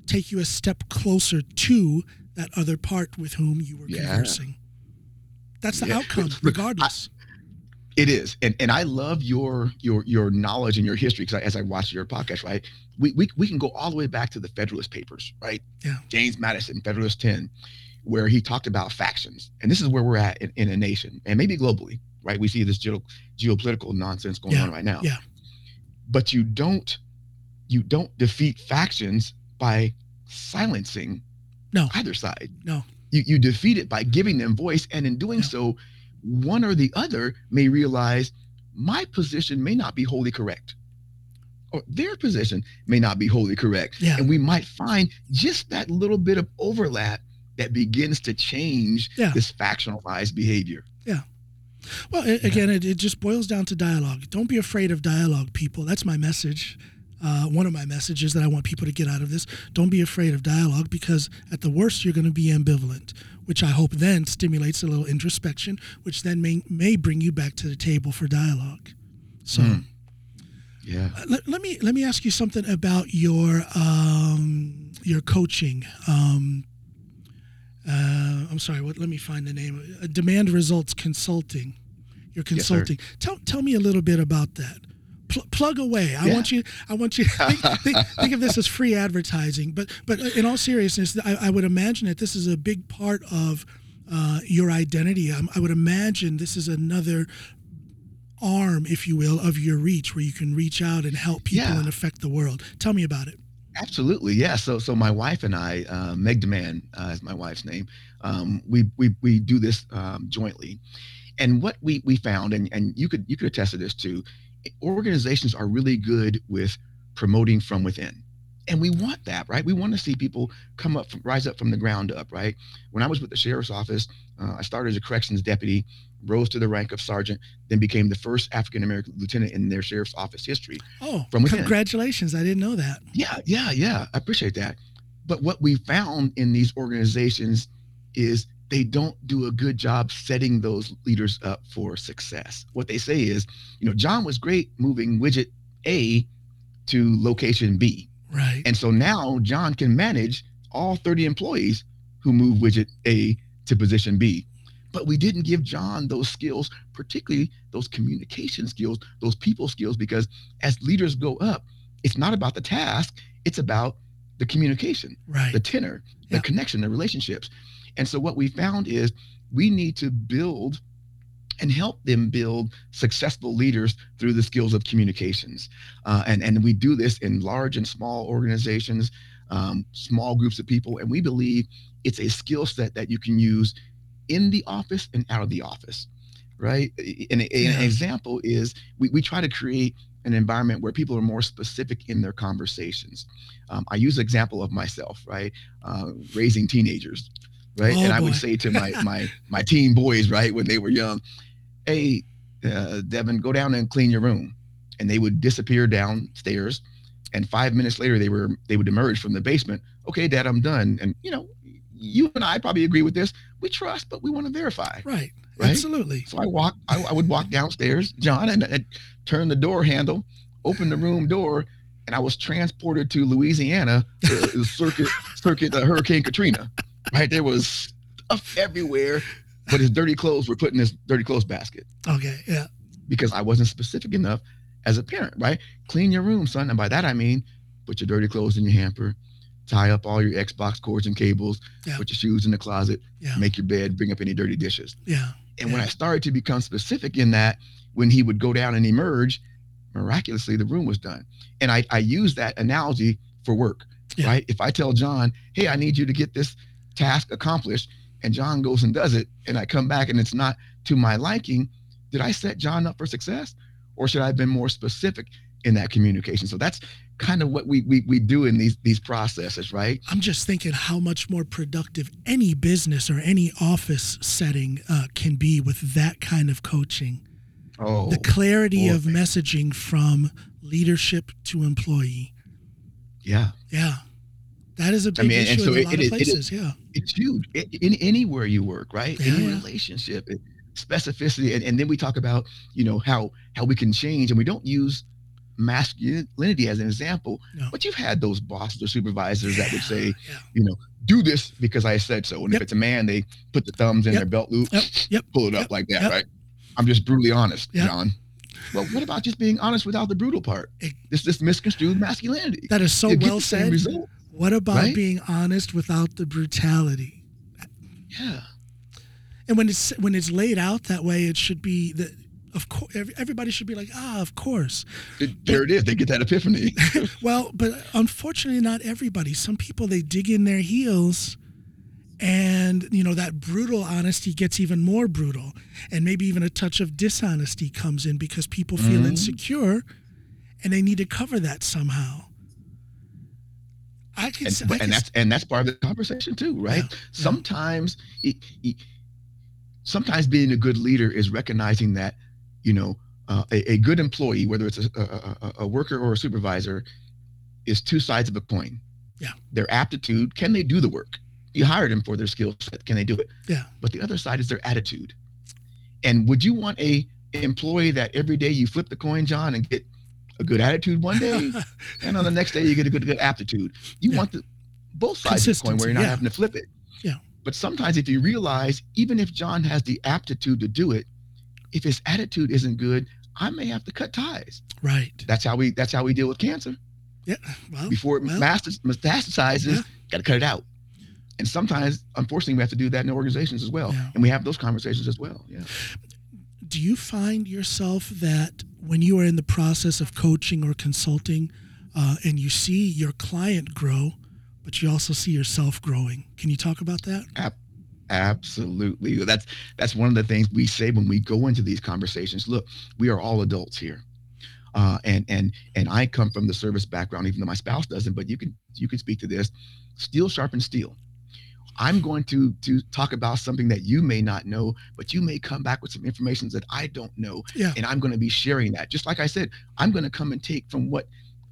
take you a step closer to that other part with whom you were Yeah. conversing. That's the Yeah. outcome, Look, I- regardless. It is, and and I love your your your knowledge and your history because as I watch your podcast, right, we, we we can go all the way back to the Federalist Papers, right? Yeah. James Madison, Federalist Ten, where he talked about factions, and this is where we're at in, in a nation, and maybe globally, right? We see this geo, geopolitical nonsense going Yeah, on right now. yeah. But you don't you don't defeat factions by silencing No. either side. No. You you defeat it by giving them voice, and in doing so, one or the other may realize my position may not be wholly correct. Or their position may not be wholly correct. Yeah. And we might find just that little bit of overlap that begins to change Yeah. this factionalized behavior. Yeah. Well, a- again, it, it just boils down to dialogue. Don't be afraid of dialogue, people. That's my message. Uh, one of my messages that I want people to get out of this. Don't be afraid of dialogue because at the worst, you're going to be ambivalent, which I hope then stimulates a little introspection, which then may, may bring you back to the table for dialogue. So Mm. Yeah. uh, let, let me let me ask you something about your um, your coaching. Um, uh, I'm sorry. What? Let me find the name. Uh, Demand Results Consulting. Your Yes, consulting. tell tell me a little bit about that. Pl- plug away. I Yeah. want you. I want you. [LAUGHS] Think, think, think of this as free advertising. But but in all seriousness, I, I would imagine that this is a big part of uh, your identity. I, I would imagine this is another arm, if you will, of your reach, where you can reach out and help people Yeah. and affect the world. Tell me about it. Absolutely, yeah. So, so my wife and I, uh, Meg Demand uh, is my wife's name. Um, we we we do this um, jointly, and what we we found, and and you could you could attest to this too. Organizations are really good with promoting from within, and we want that, right? We want to see people come up, from, rise up from the ground up, right? When I was with the sheriff's office, uh, I started as a corrections deputy, rose to the rank of sergeant, then became the first African American lieutenant in their sheriff's office history. Oh, From within. congratulations! I didn't know that. Yeah, yeah, yeah. I appreciate that. But what we found in these organizations is they don't do a good job setting those leaders up for success. What they say is, you know, John was great moving widget A to location B. Right. And so now John can manage all 30 employees who move widget A to position B. But we didn't give John those skills, particularly those communication skills, those people skills, because as leaders go up, it's not about the task, it's about the communication, right. the tenor, the Yeah. connection, the relationships. And so what we found is we need to build and help them build successful leaders through the skills of communications. Uh, and, and we do this in large and small organizations, um, small groups of people. And we believe it's a skill set that you can use in the office and out of the office, right? And a- Yeah. an example is we, we try to create an environment where people are more specific in their conversations. Um, I use example of myself, right? Uh, raising teenagers, right? Oh, and I boy. would say to my [LAUGHS] my my teen boys, right, when they were young, hey, uh, Devin, go down and clean your room, and they would disappear downstairs, and five minutes later they were they would emerge from the basement. Okay, Dad, I'm done. And you know, you and I probably agree with this. We trust, but we want to verify. Right. Right? Absolutely. So I walk, I, I would walk downstairs, John, and, and turn the door handle, open the room door, and I was transported to Louisiana, uh, circuit, circuit uh, Hurricane Katrina. Right, there was stuff everywhere, but his dirty clothes were put in his dirty clothes basket Okay. Yeah. because I wasn't specific enough as a parent, right? Clean your room, son. And by that I mean put your dirty clothes in your hamper, tie up all your Xbox cords and cables, Yeah. put your shoes in the closet, Yeah. make your bed, bring up any dirty dishes. Yeah. And when I started to become specific in that, when he would go down and emerge, miraculously the room was done. And I, I use that analogy for work, Yeah. right? If I tell John, hey, I need you to get this task accomplished, and John goes and does it, and I come back and it's not to my liking, did I set John up for success? Or should I have been more specific in that communication? So that's kind of what we we, we do in these these processes, right? I'm just thinking how much more productive any business or any office setting uh, can be with that kind of coaching. Oh, the clarity boy. of messaging from leadership to employee. yeah. Yeah. That is a big mean, and issue so in a lot it of is- it places. yeah. It's huge I- in anywhere you work right Yeah, any yeah. relationship it- specificity and, and then we talk about you know how how we can change and we don't use masculinity as an example No. but you've had those bosses or supervisors that would say Yeah. you know do this because i said so and Yep. if it's a man they put the thumbs in Yep. their belt loop Yep. Pull it up like that right i'm just brutally honest john well what about just being honest without the brutal part It- this this misconstrued masculinity That is so get well said. result. What about right? being honest without the brutality? yeah And when it's when it's laid out that way, it should be that of course everybody should be like, ah, of course. It- there it is they get that epiphany [LAUGHS] [LAUGHS] Well, but unfortunately, not everybody. Some people they dig in their heels, and you know that brutal honesty gets even more brutal, and maybe even a touch of dishonesty comes in because people feel Mhm. insecure, and they need to cover that somehow. I can, and, I can and that's and that's part of the conversation too right? Yeah, sometimes it, it- sometimes being a good leader is recognizing that you know uh, a, a good employee whether it's a, a, a- a worker or a supervisor is two sides of a coin. Yeah. their aptitude can they do the work? You hired them for their skill set can they do it? Yeah. but the other side is their attitude. And would you want a employee that every day you flip the coin john and get a good attitude one day [LAUGHS] and on the next day you get a good good aptitude. You Yeah. want the both sides of the coin where you're not yeah. having to flip it. Yeah. But sometimes if you realize, even if John has the aptitude to do it, if his attitude isn't good, I may have to cut ties. right. That's how we that's how we deal with cancer. Yeah. Well, Before it well, metastasizes, Yeah. got to cut it out. And sometimes, unfortunately, we have to do that in organizations as well. Yeah. And we have those conversations as well. Yeah. do you find yourself that when you are in the process of coaching or consulting uh, and you see your client grow but you also see yourself growing can you talk about that Absolutely. That's that's one of the things we say when we go into these conversations. Look, we are all adults here. Uh, and and and I come from the service background, even though my spouse doesn't, but you can you can speak to this. Steel sharpens steel. I'm going to to talk about something that you may not know, but you may come back with some information that I don't know, yeah and I'm going to be sharing that. Just like I said, I'm going to come and take from what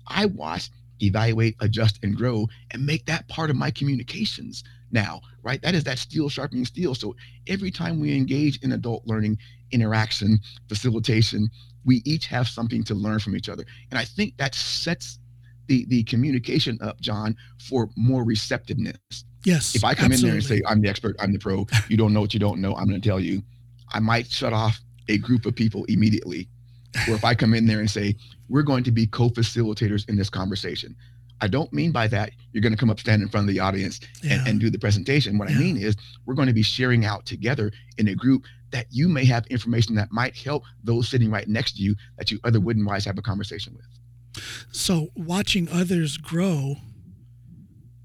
I watched, evaluate, adjust, and grow, and make that part of my communications now, right? That is that steel sharpening steel. So every time we engage in adult learning, interaction, facilitation, we each have something to learn from each other. And I think that sets the the communication up, John, for more receptiveness. Yes If I come in there and say, I'm the expert, I'm the pro, you don't know what you don't know, I'm going to tell you, I might shut off a group of people immediately. Or if I come in there and say, we're going to be co facilitators in this conversation. I don't mean by that you're going to come up, stand in front of the audience, yeah. and, and do the presentation. What Yeah. I mean is, we're going to be sharing out together in a group that you may have information that might help those sitting right next to you that you other wouldn't otherwise have a conversation with. so watching others grow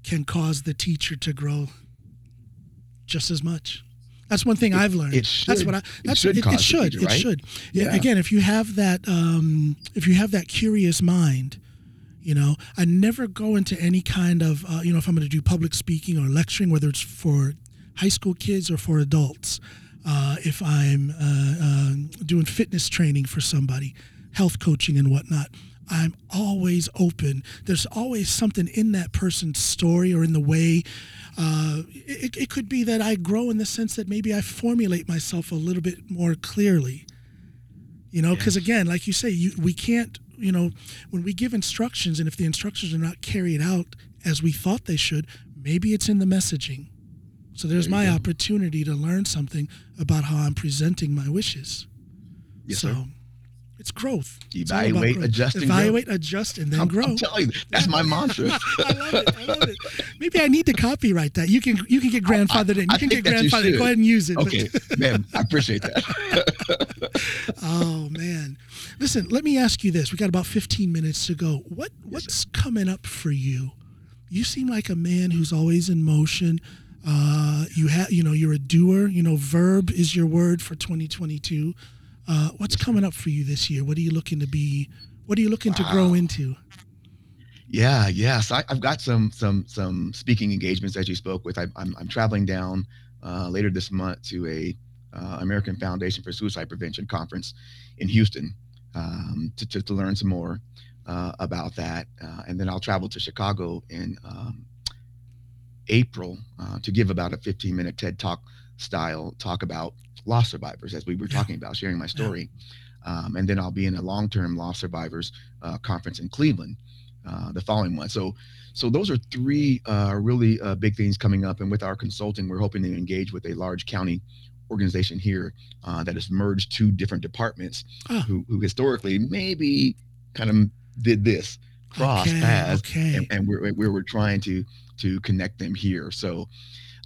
can cause the teacher to grow just as much that's one thing It- i've learned It should. that's what i that's should it, it should teacher, it right? should yeah. Yeah. again if you have that um if you have that curious mind you know i never go into any kind of uh, you know if i'm going to do public speaking or lecturing whether it's for high school kids or for adults uh, if i'm uh, uh, doing fitness training for somebody health coaching and whatnot i'm always open there's always something in that person's story or in the way uh, it, it could be that i grow in the sense that maybe i formulate myself a little bit more clearly you know because Yes. again like you say you we can't you know when we give instructions and if the instructions are not carried out as we thought they should maybe it's in the messaging So there's There my go. opportunity to learn something about how I'm presenting my wishes. Yes, so sir. It's growth. It's Evaluate, growth. adjust, and grow. Evaluate, adjust, and then I'm, grow. I'm telling you, that's my mantra. [LAUGHS] I love it. I love it. Maybe I need to copyright that. You can you can get grandfathered in. You I can get grandfathered. Go ahead and use it. Okay, man, I appreciate that. [LAUGHS] oh man, listen. Let me ask you this. We got about 15 minutes to go. What what's coming up for you? You seem like a man who's always in motion. Uh, you have you know you're a doer. You know, verb is your word for 2022. Uh, what's coming up for you this year? What are you looking to be? What are you looking to grow into? Yeah, yes, I, I've got some some some speaking engagements as you spoke with. I, I'm I'm traveling down uh, later this month to a uh, American Foundation for Suicide Prevention conference in Houston um, to, to to learn some more uh, about that, uh, and then I'll travel to Chicago in um, April uh, to give about a 15 minute TED Talk style talk about loss survivors, as we were talking about, sharing my story. Um, and then I'll be in a long term loss survivors uh, conference in Cleveland uh, the following one. So, so those are three uh, really uh, big things coming up. And with our consulting, we're hoping to engage with a large county organization here uh, that has merged two different departments Oh. who, who historically maybe kind of did this cross okay, paths, okay. and, and we're where we're trying to to connect them here. So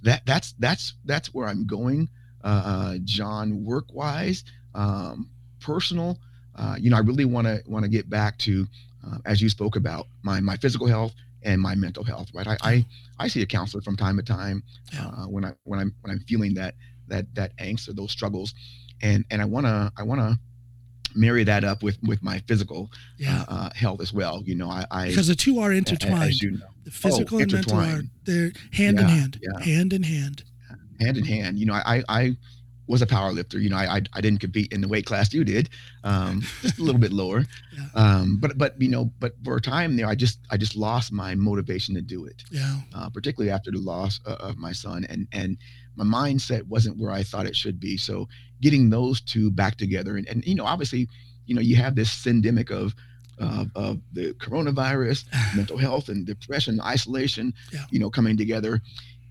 that that's that's that's where I'm going, uh, uh, John. Work wise, um, personal. Uh, you know, I really want to want to get back to uh, as you spoke about my my physical health and my mental health. Right. I I, I see a counselor from time to time Yeah. uh, when I when I'm when I'm feeling that that that angst or those struggles, and and I wanna I wanna marry that up with with my physical yeah. uh, uh, health as well. You know, I, I because the two are intertwined. you know, the physical and mental are they're hand in hand, yeah. hand in hand. Hand in hand. You know, I I was a power lifter. You know, I I, I didn't compete in the weight class you did, um, just a little bit lower. Yeah. Um, but but you know, but for a time there, I just I just lost my motivation to do it, Yeah, uh, particularly after the loss uh, of my son, and and my mindset wasn't where I thought it should be. So getting those two back together, and and you know, obviously, you know, you have this syndemic of. Of, of the coronavirus, [SIGHS] mental health, and depression, isolation, Yeah. you know, coming together,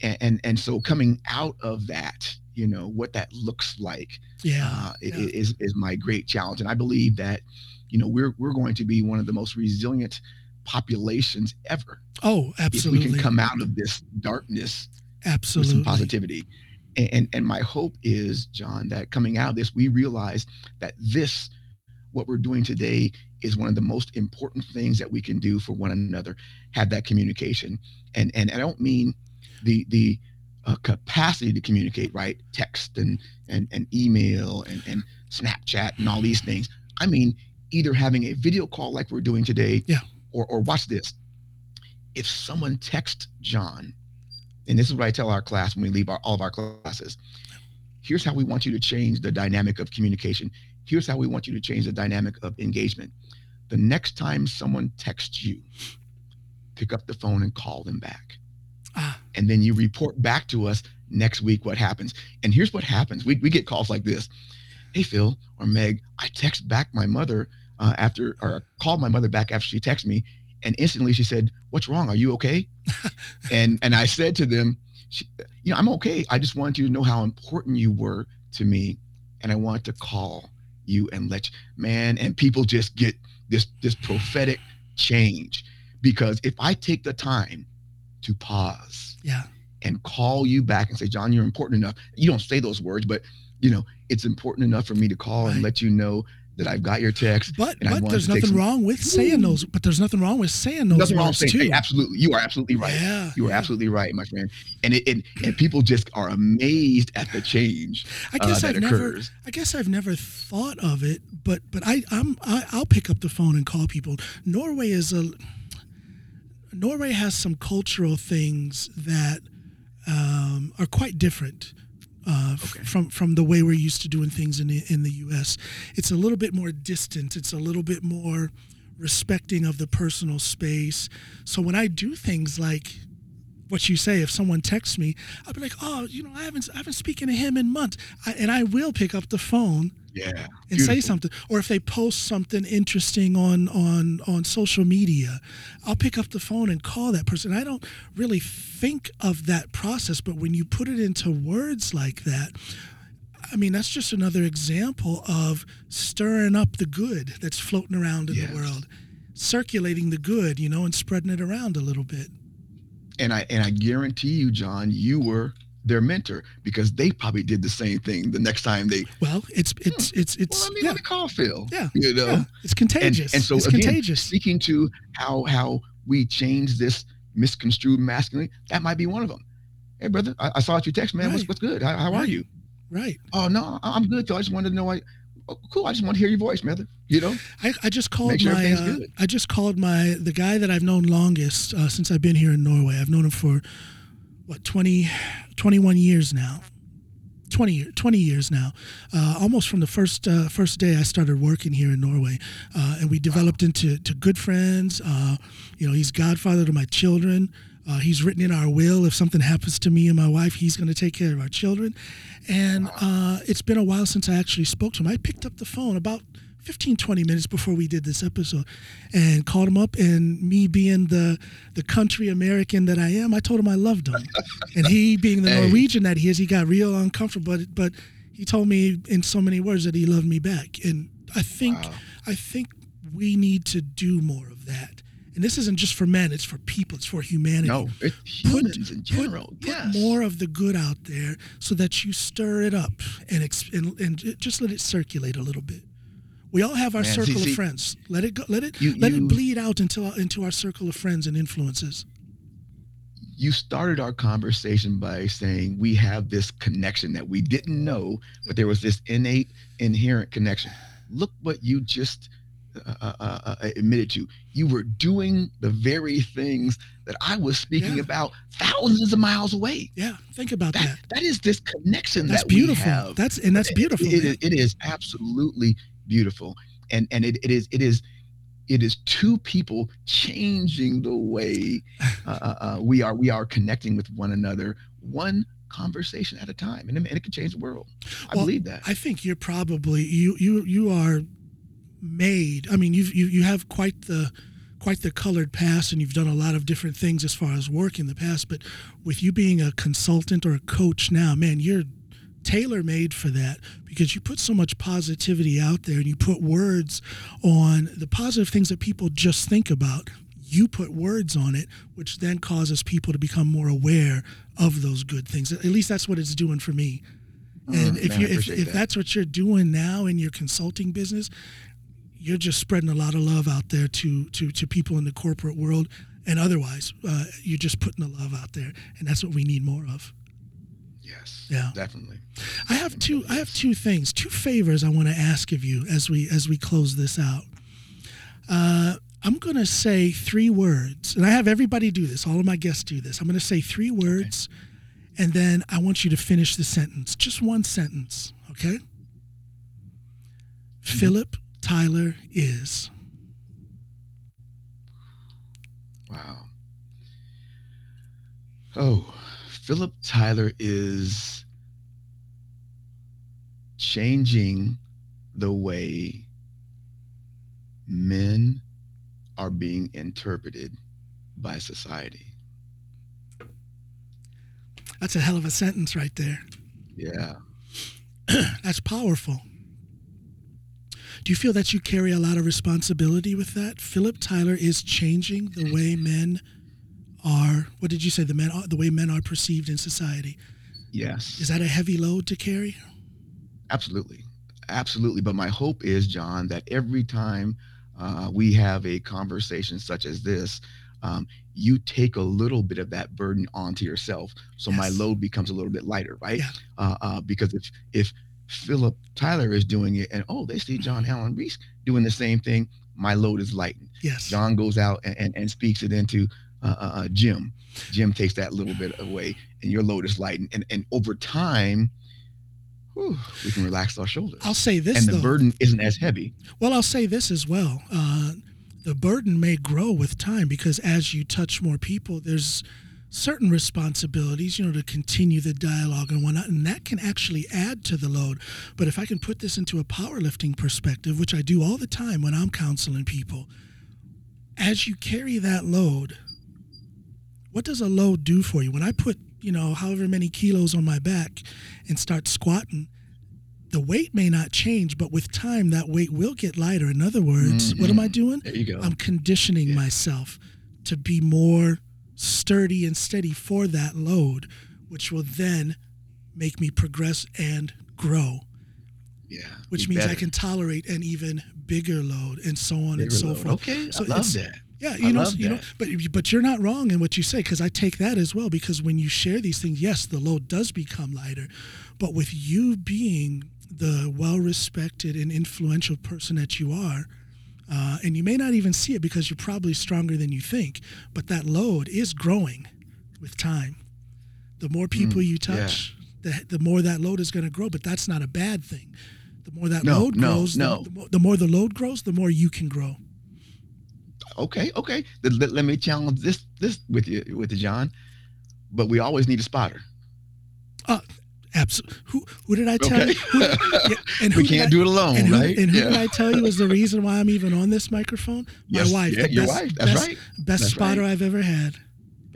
and, and and so coming out of that, you know, what that looks like yeah, uh, yeah. is is my great challenge, and I believe that, you know, we're we're going to be one of the most resilient populations ever oh, absolutely if we can come out of this darkness absolutely with some positivity. And, and and my hope is, John, that coming out of this, we realize that this, what we're doing today, is one of the most important things that we can do for one another. Have that communication, and and I don't mean the the uh, capacity to communicate, right? Text and and and email and and Snapchat and all these things. I mean either having a video call like we're doing today, Yeah. or or watch this. If someone texts John and this is what I tell our class when we leave our, all of our classes. Here's how we want you to change the dynamic of communication. Here's how we want you to change the dynamic of engagement. The next time someone texts you, pick up the phone and call them back. And then you report back to us next week what happens. And here's what happens we, we get calls like this Hey, Phil or Meg, I text back my mother uh, after, or called my mother back after she texted me. And instantly she said, What's wrong? Are you okay? [LAUGHS] and and I said to them, you know, I'm okay. I just wanted you to know how important you were to me, and I want to call you and let you, man. And people just get this this prophetic change because if I take the time to pause yeah, and call you back and say, John, you're important enough. You don't say those words, but you know, it's important enough for me to call and let you know that I've got your text. but but there's nothing some- wrong with saying those. But there's nothing wrong with saying those Nothing wrong words with saying, too. hey, absolutely. You are absolutely right. Yeah, You are yeah. absolutely right, my friend. And it and, and people just are amazed at the change I uh, guess that I've never. occurs. I guess I've never thought of it, but but I I'm I, I'll pick up the phone and call people. Norway is a Norway has some cultural things that um, are quite different uh, Okay. from from the way we're used to doing things in the in the U.S. It's a little bit more distant. It's a little bit more respecting of the personal space. So when I do things like what you say, if someone texts me, I'll be like, oh, you know, I haven't I haven't spoken to him in months, I, and I will pick up the phone Yeah. and say something or if they post something interesting on on on social media i'll pick up the phone and call that person i don't really think of that process but when you put it into words like that i mean that's just another example of stirring up the good that's floating around in Yes. the world circulating the good you know and spreading it around a little bit And I and I guarantee you, John, you were their mentor because they probably did the same thing the next time they. well it's it's it's it's Well, let me yeah let me call Phil. yeah You know. yeah it's contagious and so it's again, contagious Speaking to how how we change this misconstrued masculinity, that might be one of them. Hey, brother, I, I saw your text, man. What's Right. what's good? How, how are you? right Oh no, I- I'm good. Though. I just wanted to know. Why, oh, cool. I just want to hear your voice, brother. You know. I, I just called sure my uh. I just called my the guy that I've known longest uh, since I've been here in Norway. I've known him for what 20 21 years now. 20 20 years now. Uh, almost from the first uh, first day I started working here in Norway. Uh, and we developed into to good friends. Uh, you know, he's godfather to my children. Uh, he's written in our will if something happens to me and my wife, he's going to take care of our children. And uh, it's been a while since I actually spoke to him. I picked up the phone about 15, 20 minutes before we did this episode and called him up. And me being the, the country American that I am, I told him I loved him. and he, [LAUGHS] being the Hey. Norwegian that he is, he got real uncomfortable. But, but he told me in so many words that he loved me back. And I think, Wow. I think we need to do more of that. And this isn't just for men; it's for people. It's for humanity No, it's humans in general. put yes. more of the good out there so that you stir it up and, and and just let it circulate a little bit. We all have our Man, circle see- of friends. Let it go. Let it You- let you- it bleed out into our, into our circle of friends and influences. you started our conversation by saying we have this connection that we didn't know, but there was this innate, inherent connection. Look what you just uh, uh, uh, admitted to. You were doing the very things that I was speaking Yeah. about thousands of miles away. Yeah, think about That that. that is this connection That's that we beautiful. have. That's and that's beautiful. It, is, it is absolutely beautiful, and and it, it is it is it is two people changing the way uh, uh, uh, we are we are connecting with one another, one conversation at a time, and, it- and it can change the world. I Well, believe that. I think you're probably you you you are made. I mean, you've you you have quite the quite the colored past, and you've done a lot of different things as far as work in the past. But with you being a consultant or a coach now, man, you're tailor made for that because you put so much positivity out there, and you put words on the positive things that people just think about. You put words on it, which then causes people to become more aware of those good things. At least that's what it's doing for me. And Mm, if man, you if, if that. that's what you're doing now in your consulting business, you're just spreading a lot of love out there to to to people in the corporate world and otherwise. Uh, you're just putting the love out there, and that's what we need more of. Yes, Yeah. definitely. I have two. I have two things, two favors I want to ask of you as we as we close this out. Uh, I'm going to say three words, and I have everybody do this. All of my guests do this. I'm going to say three words, and then I want you to finish the sentence. Just one sentence, okay? Phillip Tyler is. Wow. Oh, Phillip Tyler is changing the way men are being interpreted by society. That's a hell of a sentence right there. Yeah. [CLEARS THROAT] That's powerful. Do you feel that you carry a lot of responsibility with that? Phillip Tyler is changing the way men are. What did you say? The men, are, the way men are perceived in society. Yes. Is that a heavy load to carry? Absolutely. Absolutely. But my hope is, John, that every time uh, we have a conversation such as this, um, you take a little bit of that burden onto yourself. So my load becomes a little bit lighter, right? Yeah. Uh, uh, because if, if Phillip Tyler is doing it and, oh, they see John Alan Reese doing the same thing, my load is lightened. Yes. John goes out and, and, and speaks it into uh, uh, uh, Jim. Jim takes that little bit away, and your load is lightened. And and over time, whew, we can relax our shoulders, I'll say this and the though. burden isn't as heavy. Well, I'll say this as well. Uh, the burden may grow with time because as you touch more people, there's certain responsibilities, you know, to continue the dialogue and whatnot, and that can actually add to the load. But if I can put this into a powerlifting perspective, which I do all the time when I'm counseling people, as you carry that load, what does a load do for you? When I put, you know, however many kilos on my back and start squatting, the weight may not change, but with time, that weight will get lighter. In other words, mm-hmm. what am I doing? There you go. I'm conditioning yeah. myself to be more sturdy and steady for that load, which will then make me progress and grow. Yeah. Which means better. I can tolerate an even bigger load and so on bigger and so load. forth. Okay. So I love that. Yeah, you I know, you know, but but you're not wrong in what you say because I take that as well. Because when you share these things, yes, the load does become lighter, but with you being the well-respected and influential person that you are, uh, and you may not even see it because you're probably stronger than you think, but that load is growing with time. The more people mm, you touch, yeah. the, the more that load is going to grow, but that's not a bad thing. The more that no, load no, grows, no. The, the, more, the more the load grows, the more you can grow. Okay, okay. Let, let me challenge this this with you with you, John. But we always need a spotter. Uh, Absolutely. Who, who did I tell okay. you? [LAUGHS] Who, yeah, and we can't I, do it alone, and who, right? And who yeah. did I tell you is the reason why I'm even on this microphone? My yes, wife. Yeah, your best, wife. That's best, right. Best That's spotter right. I've ever had.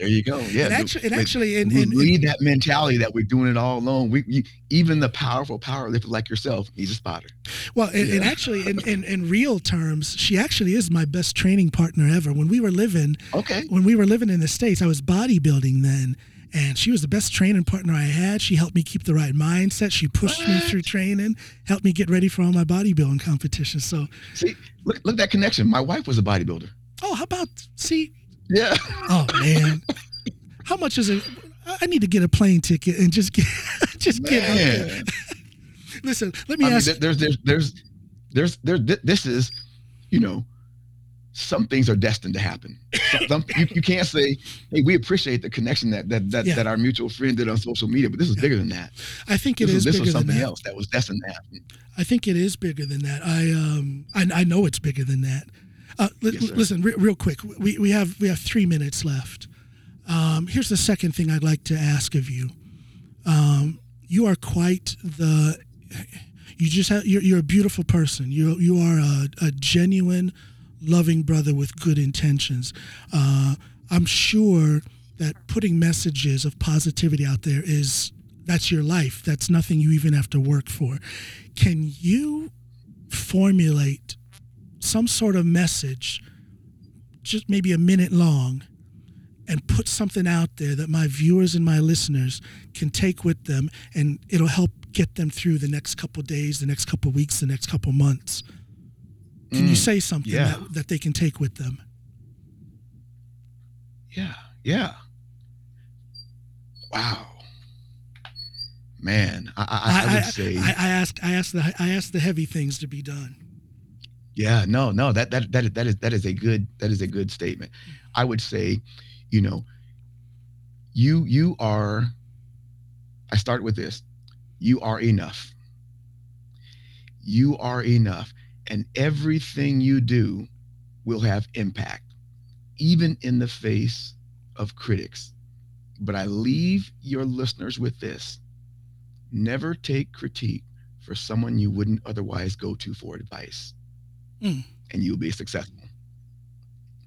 There you go. Yeah. And actually, and actually, we in, need that mentality that we're doing it all alone. We, you, even the powerful power lifter like yourself needs a spotter. Well, and, yeah. and actually, in, in, in real terms, she actually is my best training partner ever. When we were living, okay, when we were living in the states, I was bodybuilding then, and she was the best training partner I had. She helped me keep the right mindset. She pushed what? me through training, helped me get ready for all my bodybuilding competitions. So, see, look, look at that connection. My wife was a bodybuilder. Oh, how about see? Yeah. Oh man, how much is it? I need to get a plane ticket and just get, [LAUGHS] just man. get out there. [LAUGHS] Listen, let me I ask. Mean, there's, there's, there's, there's, there's, this is, you know, some things are destined to happen. Some, [LAUGHS] some, you, you can't say, "Hey, we appreciate the connection that that that, yeah. that our mutual friend did on social media," but this is yeah. bigger than that. I think it this is. this bigger was something than that. else that was destined to happen. I think it is bigger than that. I um I, I know it's bigger than that. Uh, yes, listen, re- real quick. We, we have we have three minutes left. Um, here's the second thing I'd like to ask of you. Um, you are quite the. You just have. You're, you're a beautiful person. You you are a, a genuine loving brother with good intentions. Uh, I'm sure that putting messages of positivity out there is that's your life. That's nothing you even have to work for. Can you formulate some sort of message, just maybe a minute long, and put something out there that my viewers and my listeners can take with them and it'll help get them through the next couple days, the next couple weeks, the next couple months? Can mm, you say something yeah. that, that they can take with them? Yeah, yeah. Wow, man, I, I, I would say I, I asked I asked the I asked the heavy things to be done. Yeah, no, no, that that that that is that is a good that is a good statement. I would say, you know, you you are. I start with this. You are enough. You are enough and everything you do will have impact, even in the face of critics. But I leave your listeners with this never take critique for someone you wouldn't otherwise go to for advice, mm. and you'll be successful.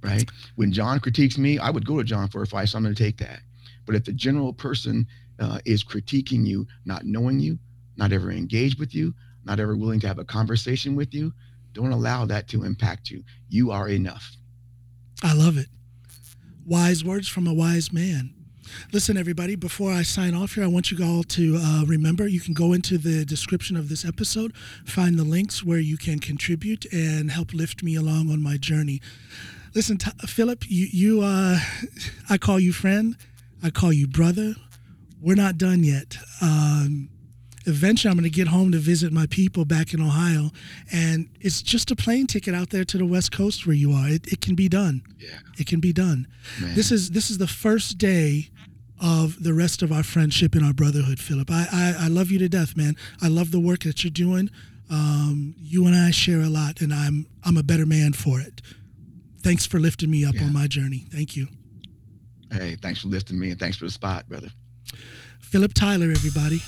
Right? When John critiques me, I would go to John for advice. So I'm going to take that. But if the general person uh, is critiquing you, not knowing you, not ever engaged with you, not ever willing to have a conversation with you, don't allow that to impact you. You are enough. I love it. Wise words from a wise man. Listen, everybody, before I sign off here, I want you all to uh, remember you can go into the description of this episode, find the links where you can contribute and help lift me along on my journey. Listen, t- Phillip, you, you uh, I call you friend, I call you brother. We're not done yet. Um, eventually I'm going to get home to visit my people back in Ohio. And it's just a plane ticket out there to the West Coast where you are. It, it can be done. Yeah. It can be done. Man. This is this is the first day of the rest of our friendship and our brotherhood, Phillip. I, I, I love you to death, man. I love the work that you're doing. Um, you and I share a lot, and I'm I'm a better man for it. Thanks for lifting me up yeah. on my journey. Thank you. Hey, thanks for lifting me and thanks for the spot, brother. Phillip Tyler, everybody.